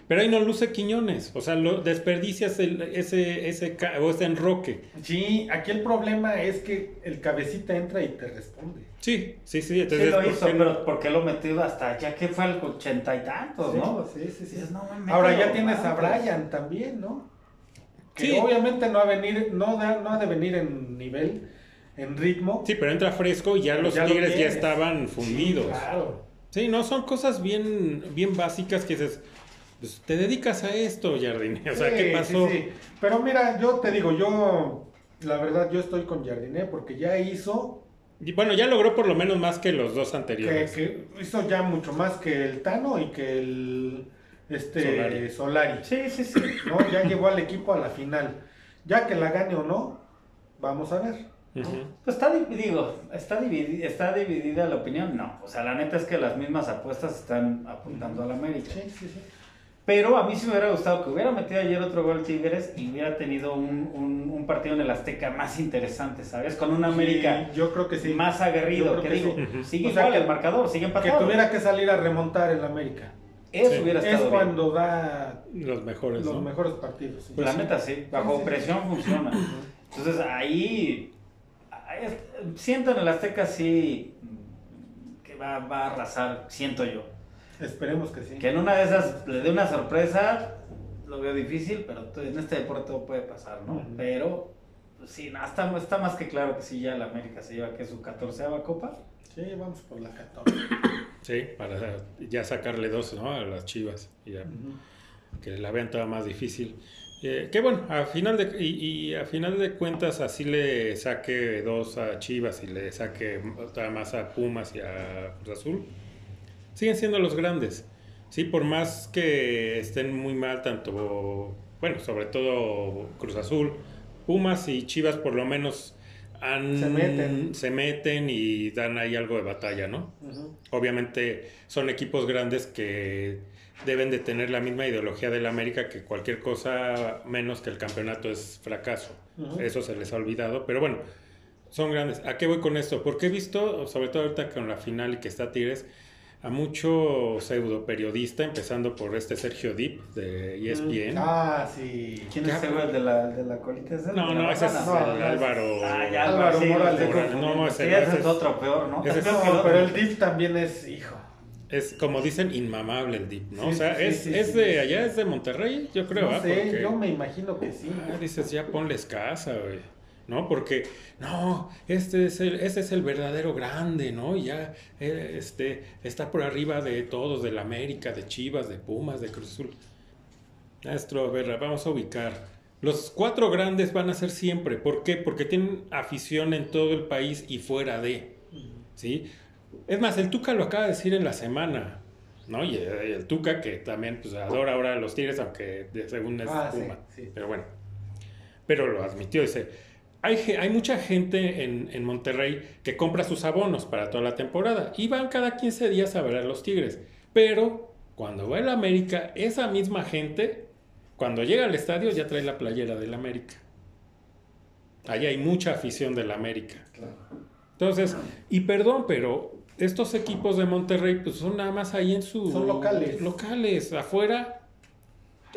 Pero ahí no luce Quiñones. O sea, lo desperdicias el- ese, ese, o ese enroque. Sí, aquí el problema es que el cabecita entra y te responde. Sí, sí, sí. Sí Entonces, lo ¿por hizo, qué pero ¿por qué lo metió hasta ya que fue al ochenta y tantos, no? Sí, sí, sí. Dices, no, mames, Ahora ya tienes a. Brian también, ¿no? Que Sí. obviamente no, va a venir, no, da- no ha de venir en nivel, en ritmo. Sí, pero entra fresco y ya los Ya lo tigres ya estaban fundidos. Sí, claro. Sí, no, son cosas bien, bien básicas que dices, pues te dedicas a esto, Jardine. *laughs* O sea, Sí, ¿qué pasó? sí, sí. Pero mira, yo te digo, yo, la verdad, yo estoy con Jardiné porque ya hizo, Y bueno, ya logró por lo menos más que los dos anteriores. que hizo ya mucho más que el Tano y que el este Solari. Solari. Sí, sí, sí. ¿no? Ya llevó al equipo a la final. Ya que la gane o no, vamos a ver. Pues está dividido, está dividida, está dividida la opinión, no. O sea, la neta es que las mismas apuestas están apuntando al América. Sí, sí, sí. Pero a mí sí me hubiera gustado que hubiera metido ayer otro gol Tigres y hubiera tenido un, un- un partido en el Azteca más interesante, ¿sabes? Con un América Sí, yo creo que sí. más aguerrido, que que digo, sí. Sigue O sea, igual que- el marcador, sigue Que empatado. tuviera que salir a remontar el América. Eso Sí. hubiera Es estado bien. cuando da Los mejores, los ¿no? mejores partidos. sí. la neta sí, bajo Sí, sí. presión funciona. Entonces ahí, es- siento en el Azteca sí que va, va a arrasar, siento yo. Esperemos que sí. Que en una de esas le dé una sorpresa, lo veo difícil, pero en este deporte todo puede pasar, ¿no? Ujú. Pero, pues sí, no, está, está más que claro que sí, ya el América se lleva que su 14 copa. Sí, vamos por la 14. *coughs* Sí, para ya sacarle dos, ¿no? A las chivas. Y ya, Ujú. que la vean toda más difícil. Eh, que bueno, a final de, y, y a final de cuentas así le saque dos a Chivas y le saque otra más a Pumas y a Cruz Azul, siguen siendo los grandes. Sí, por más que estén muy mal, tanto, bueno, sobre todo Cruz Azul, Pumas y Chivas por lo menos han, Se meten. se meten y dan ahí algo de batalla, ¿no? Obviamente son equipos grandes que deben de tener la misma ideología del América que cualquier cosa menos que el campeonato es fracaso. Eso se les ha olvidado, pero bueno, son grandes. ¿A qué voy con esto? Porque he visto, sobre todo ahorita con la final y que está Tigres, a mucho pseudo periodista, empezando por este Sergio Dip de ESPN. Ah, sí. ¿Quién es ese el de la, de la colita? ¿Es el No, no, ese es el Álvaro. Ah, ya, Álvaro sí, No, no, ese es otro peor, ¿no? pero el DIP también es hijo. es como dicen, inmamable el dip, ¿no? Sí, o sea, sí, es, sí, es de allá, es de Monterrey, yo creo, no ¿ah? sé, Porque- yo me imagino que sí. Ah, dices, ya ponles casa, güey. ¿No? Porque, no, este es el, ese es el verdadero grande, ¿no? Y ya eh, este, está por arriba de todos, de la América, de Chivas, de Pumas, de Cruz Azul. Maestro, a ver, vamos a ubicar. Los cuatro grandes van a ser siempre. ¿Por qué? Porque tienen afición en todo el país y fuera de. ¿Sí? Es más, el Tuca lo acaba de decir en la semana, ¿no? Y el, y el Tuca, que también pues, adora ahora a los Tigres, aunque de, según es Ah, sí, Puma. sí. Pero bueno. Pero lo admitió, dice. Hay, mucha gente en, en Monterrey que compra sus abonos para toda la temporada y van cada 15 días a ver a los Tigres. Pero cuando va el América, esa misma gente, cuando llega al estadio, ya trae la playera del América. Ahí hay mucha afición del América. Entonces, y perdón, pero estos equipos de Monterrey, pues son nada más ahí en su... Son locales. Locales, afuera.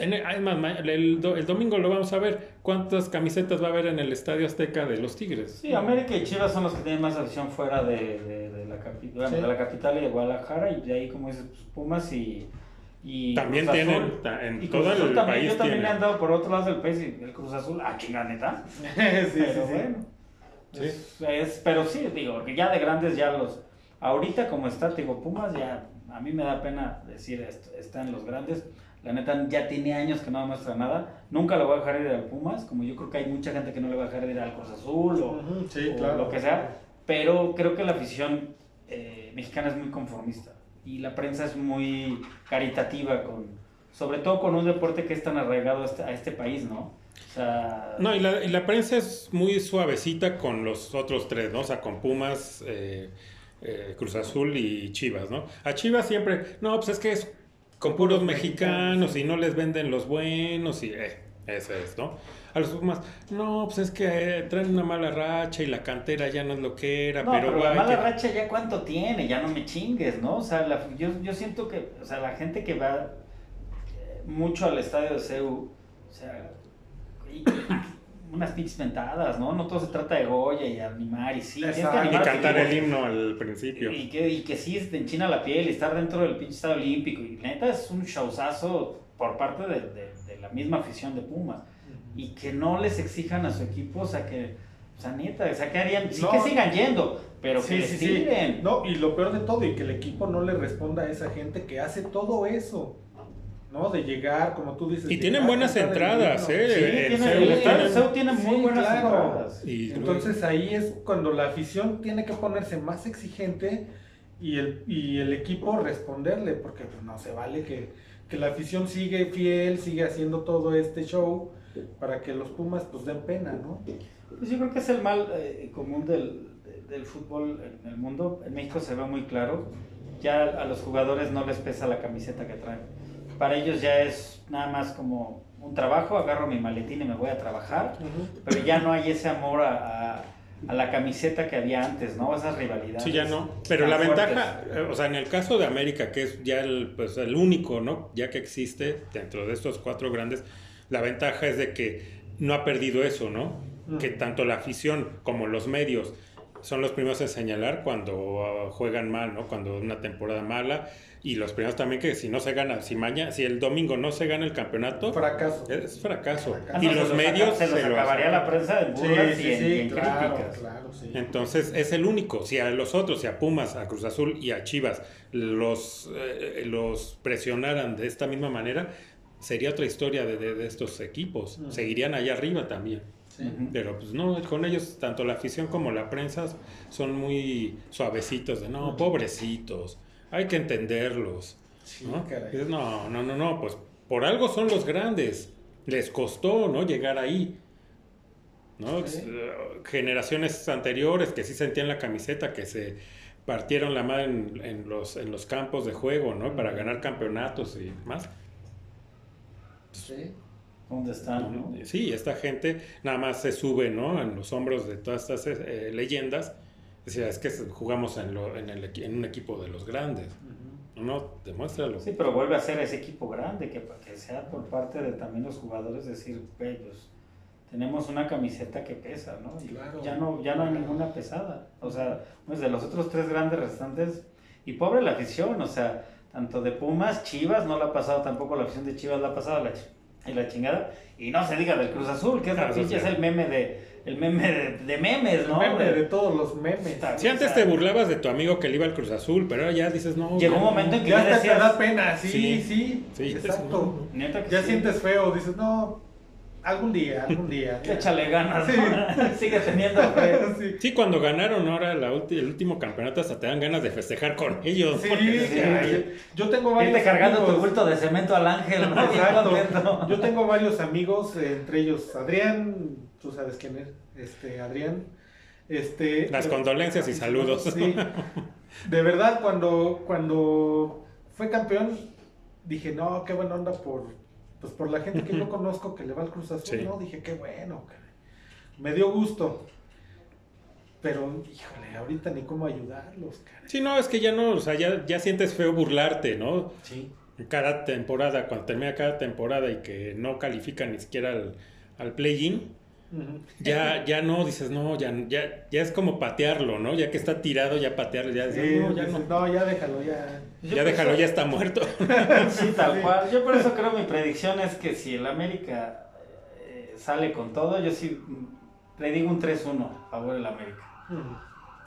En el- además, el, do- el domingo lo vamos a ver. ¿Cuántas camisetas va a haber en el Estadio Azteca de los Tigres? Sí, América y Chivas son los que tienen más afición fuera de, de- de la, capi- bueno, Sí. de la capital y de Guadalajara. Y de ahí, como dices, pues, Pumas y. y También Cruz Azul. tienen, ta- en Y Cruz todo Azul el también, país yo también he andado por otro lado del país y el Cruz Azul, ah, chinga, neta. *laughs* sí, pero sí, bueno. Sí. Es, es- pero sí, digo, que ya de grandes ya los. Ahorita como está, te digo, Pumas ya. A mí me da pena decir esto, está en los grandes. La neta ya tiene años que no demuestra nada. Nunca lo voy a dejar ir al Pumas, como yo creo que hay mucha gente que no le va a dejar ir al Cruz Azul o, Ujú, sí, o claro. lo que sea. Pero creo que la afición eh, mexicana es muy conformista y la prensa es muy caritativa con, sobre todo con un deporte que es tan arraigado a este, a este país, ¿no? O sea, No, y la, y la prensa es muy suavecita con los otros tres, ¿no? O sea, con Pumas, eh, eh, Cruz Azul y Chivas, ¿no? A Chivas siempre, no, pues es que es con puros mexicanos y no les venden los buenos y, eh, ese es, ¿no? A los Pumas, no, pues es que eh, traen una mala racha y la cantera ya no es lo que era, No, pero, pero, la guay, mala racha ya cuánto tiene, ya no me chingues, ¿no? O sea, la- yo, yo siento que, o sea, la gente que va eh, mucho al estadio de CEU, o sea, y- unas pinches mentadas, ¿no? No todo se trata de Goya y animar y sí, que Exacto. y cantar el himno al principio. Y que, y que sí te enchina la piel y estar dentro del pinche estadio olímpico. Y neta es un showzazo por parte de, de- de la misma afición de Pumas. Y que no les exijan a su equipo, o sea que, o sea, neta, o sea, que harían, sí No. que sigan yendo, pero que Sí, les sí. No, y lo peor de todo, y que el equipo no le responda a esa gente que hace todo eso. ¿No? De llegar, como tú dices. Y llegar, tienen buenas entradas. ¿eh? Sí, el tiene, CEU el tiene- CEU tiene muy Sí, buenas claro. entradas. y- Entonces ahí es cuando la afición tiene que ponerse más exigente y el, y el equipo responderle, porque pues, no se vale que, que la afición sigue fiel, sigue haciendo todo este show para que los Pumas pues den pena, ¿no? Pues yo creo que es el mal eh, común del, de- del fútbol en el mundo. En México se ve muy claro. Ya a los jugadores no les pesa la camiseta que traen. Para ellos ya es nada más como un trabajo, agarro mi maletín y me voy a trabajar. Pero ya no hay ese amor a, a- a la camiseta que había antes, ¿no? Esas rivalidades. Sí, ya no. Pero la fuertes. ventaja, eh, o sea, en el caso de América, que es ya el, pues, el único, ¿no? Ya que existe dentro de estos cuatro grandes, la ventaja es de que no ha perdido eso, ¿no? Mm. Que tanto la afición como los medios son los primeros en señalar cuando ah, juegan mal, ¿no? Cuando una temporada mala. Y los primeros también que si no se gana, si mañana, si el domingo no se gana el campeonato, Fracaso. es fracaso. Ah, y no, los medios se los acabaría la prensa en burlas sí, y en, sí, y en claro, críticas. claro, sí. Entonces es el único. Si a los otros, si a Pumas, a Cruz Azul y a Chivas los, eh, los presionaran de esta misma manera, sería otra historia de, de- de estos equipos. Seguirían allá arriba también. Pero pues no, con ellos, tanto la afición como la prensa son muy suavecitos de no, pobrecitos, hay que entenderlos. Sí, ¿no? caray. No, no, no, no, pues por algo son los grandes. Les costó, ¿no? Llegar ahí. ¿No? Sí. Eh, Generaciones anteriores que sí sentían la camiseta, que se partieron la madre en, en los, en los campos de juego, ¿no? Para ganar campeonatos y más. Sí. ¿Dónde están, no? Sí, esta gente nada más se sube, ¿no? En los hombros de todas estas eh, leyendas. Decía, es que jugamos en, lo- en, el en un equipo de los grandes. No, no, demuéstralo. Sí, pero vuelve a ser ese equipo grande, que, que sea por parte de también los jugadores decir, "Güey, pues tenemos una camiseta que pesa, ¿no? Y Claro. ya no, ya no hay ninguna pesada. O sea, pues de los otros tres grandes restantes, Y pobre la afición, o sea, tanto de Pumas, Chivas, no la ha pasado tampoco la afición de Chivas, la ha pasado la, y la chingada. Y no se diga del Cruz Azul, que es, la pinche, es el meme de, el meme de, de memes, ¿no? Meme De- de todos los memes. Está- Si antes te burlabas de tu amigo que le iba al Cruz Azul, pero ahora ya dices, no. Llegó ya un momento en que Ya te decías, da pena, sí, Sí. sí. Sí, exacto. neta que Ya sí. sientes feo, dices, no, algún día, algún día. *laughs* Échale ganas, Sí. ¿no? Sigue teniendo fe. *laughs* sí. Sí, cuando ganaron ahora la ulti- el último campeonato, hasta te dan ganas de festejar con ellos. Sí, porque- sí. ay, yo tengo varios Irte cargando tu bulto de cemento al ángel. Yo tengo varios amigos, eh, entre ellos Adrián, tú sabes quién es, este Adrián. Este, Las condolencias y saludos. Sí. De verdad, cuando, cuando fue campeón, dije, no, qué buena onda por, pues por la gente que yo *laughs* conozco que le va al Cruz Azul, Sí. ¿no? Dije, qué bueno. Me dio gusto. Pero, híjole, ahorita ni cómo ayudarlos, caray. Sí, no, es que ya no, o sea, ya, ya sientes feo burlarte, ¿no? Sí. Cada temporada, cuando termina cada temporada y que no califican ni siquiera al, al play-in, ya, ya no, dices, no, ya, ya, ya es como patearlo, ¿no? Ya que está tirado, ya patearlo, ya dices, Sí, no, ya dices, no. no, ya déjalo, ya. Yo Ya por déjalo, eso- ya está muerto. *laughs* Sí, tal cual. Yo por eso creo mi predicción es que si el América eh, sale con todo, yo sí le digo un 3-1 a favor del América.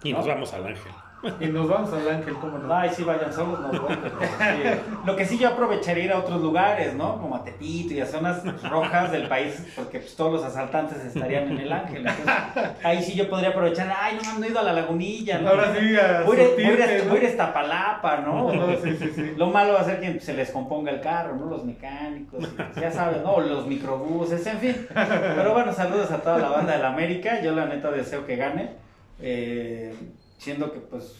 Y nos vamos al ángel. Y nos vamos al ángel, ¿cómo no? Ay, sí, vayan solos, no voy, pero sí. Lo que sí yo aprovecharía ir a otros lugares, ¿no? Como a Tepito y a zonas rojas del país, porque pues, todos los asaltantes estarían en el Ángel. Entonces, ahí sí yo podría aprovechar, ay, no, no he ido a la lagunilla, ¿no? Ahora sí, a Voy a voy a ir a- surtirte, ¿no? voy a ir a Iztapalapa, ¿no? *laughs* No, sí, sí, sí. Lo malo va a ser que se les componga el carro, ¿no? Los mecánicos, ya sabes, ¿no? Los microbuses, en fin. Pero bueno, saludos a toda la banda de la América. Yo la neta deseo que gane. eh, siendo que pues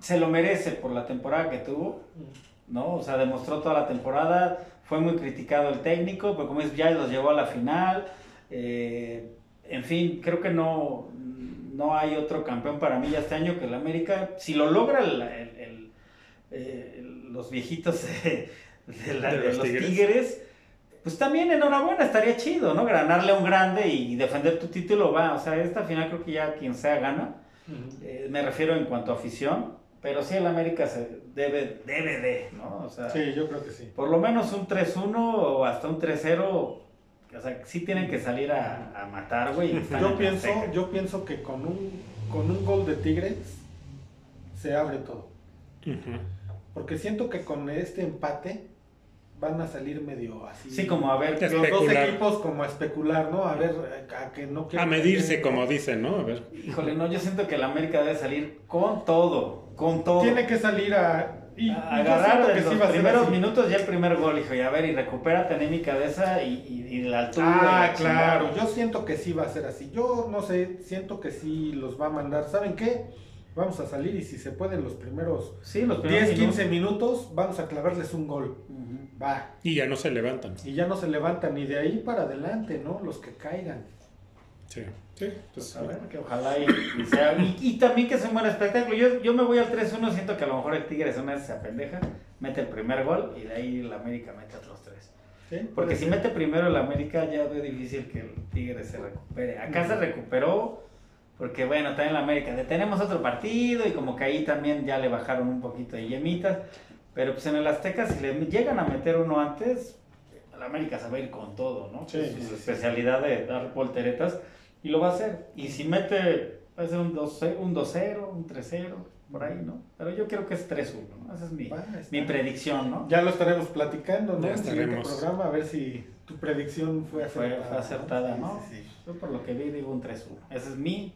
se lo merece por la temporada que tuvo, ¿no? O sea, demostró toda la temporada. Fue muy criticado el técnico, pero como es, ya los llevó a la final. eh, en fin, creo que no, no hay otro campeón para mí ya este año que el América. Si lo logra el- el- el- eh, los viejitos de, de la- De de los los, Tigres. tigres. pues también enhorabuena, estaría chido, ¿no? Ganarle a un grande y defender tu título va. O sea, esta final creo que ya quien sea gana. Eh, me refiero en cuanto a afición, pero sí el América se debe, debe de, ¿no? O sea, Sí, yo creo que sí. por lo menos un 3-1 o hasta un 3-0. O sea, sí tienen que salir a, a matar, güey. Yo pienso, yo pienso que con un, con un gol de Tigres se abre todo. Porque siento que con este empate van a salir medio así. Sí, como a ver, los dos equipos como a especular, ¿no? A ver, a que no A medirse, como dicen, ¿no? A ver. híjole, no, yo siento que el América debe salir con todo, con todo. Tiene que salir a... Y, yo agarrar de que los sí va a primeros minutos ya el primer gol, hijo, y a ver, y recupérate en mi cabeza y, y, y la altura. y Ah, la claro, chingada. yo siento que sí va a ser así. Yo no sé, siento que sí los va a mandar. ¿Saben qué? Vamos a salir y si se pueden los primeros Sí, los primeros 10, minutos. 15 minutos, vamos a clavarles un gol. Va. Y ya no se levantan. Y ya no se levantan ni de ahí para adelante, ¿no? Los que caigan. Sí. Sí, Pues pues a ver, que ojalá y, y sea. Y, y también que sea un buen espectáculo. Yo, yo me voy al 3-1, siento que a lo mejor el Tigres una vez se apendeja, mete el primer gol y de ahí el América mete otros tres. ¿sí? Porque si ser. mete primero el América, ya veo difícil que el Tigres se recupere. Acá se recuperó, porque bueno, también el América, tenemos otro partido y como que ahí también ya le bajaron un poquito de yemitas. Pero pues en el Azteca, si le llegan a meter uno antes, el América se va a ir con todo, ¿no? Sí, Es sí, su sí. especialidad de dar volteretas y lo va a hacer. Y si mete, puede ser un 2-0, un 2-0, un 3-0, por ahí, ¿no? Pero yo creo que es 3-1, ¿no? Esa es mi, Va, está. mi predicción, ¿no? Ya lo estaremos platicando, ¿no? Ya En el programa, a ver si tu predicción fue Fue, acertada. fue acertada, ¿no? Sí, sí, sí. Yo por lo que vi digo un 3-1. Ese es mi.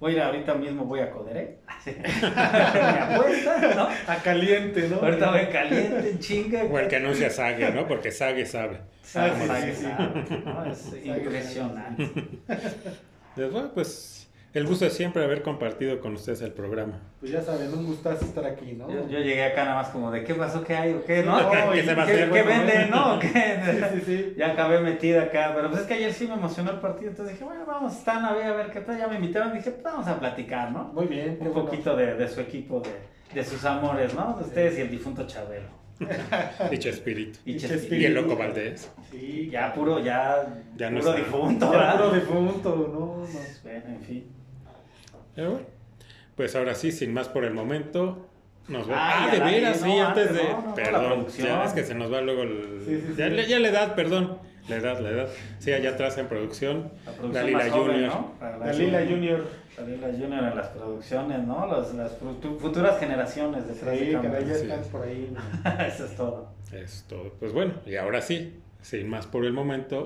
Voy a ir ahorita mismo, voy a Coderé. *laughs* mi apuesta, ¿no? A caliente, ¿no? Ahorita voy caliente, en chinga. O el que anuncia Sague, ¿no? Porque Sague sabe. Sí, sabe, sí, sabe, ¿no? Es impresionante. *laughs* Pues, bueno, pues el gusto de siempre haber compartido con ustedes el programa. Pues ya saben, un gustazo estar aquí, ¿no? Yo, yo llegué acá nada más como de qué pasó, qué hay o qué, ¿no? No, *laughs* ¿Qué- y- qué se va a ¿Qué, hacer? qué Bueno, venden, no? ¿Qué? *laughs* Sí, sí, sí. Ya acabé metida acá, pero pues es que ayer sí me emocionó el partido, entonces dije, bueno, vamos, están a ver, a ver qué tal, ya me invitaron, dije, pues vamos a platicar, ¿no? Muy bien. Un bueno. poquito de, de su equipo, de, de sus amores, ¿no? De ustedes y el difunto Chabelo. *laughs* Dicho espíritu. Y, Y Chespirito. Y el loco Valdés. Sí, Ya puro, ya, Ya no puro está. difunto, Ya ¿verdad? puro difunto, no, no. Bueno, en fin. Pero bueno, pues ahora sí, sin más por el momento, Nos va- Ay, ah, de veras, no, sí, antes antes, de. no, no, la perdón, ya es que se nos va luego el. Sí, sí, ya, sí. le- ya la edad, perdón. La edad, la edad. Sí, allá atrás en producción. La producción Dalila más joven, Junior. la- Dalila Junior. Dalila Junior en las producciones, ¿no? Las, las futu- futuras generaciones Sí, de ya sí. están por ahí. *laughs* Eso es todo. Es todo. Pues bueno, y ahora sí, sin más por el momento,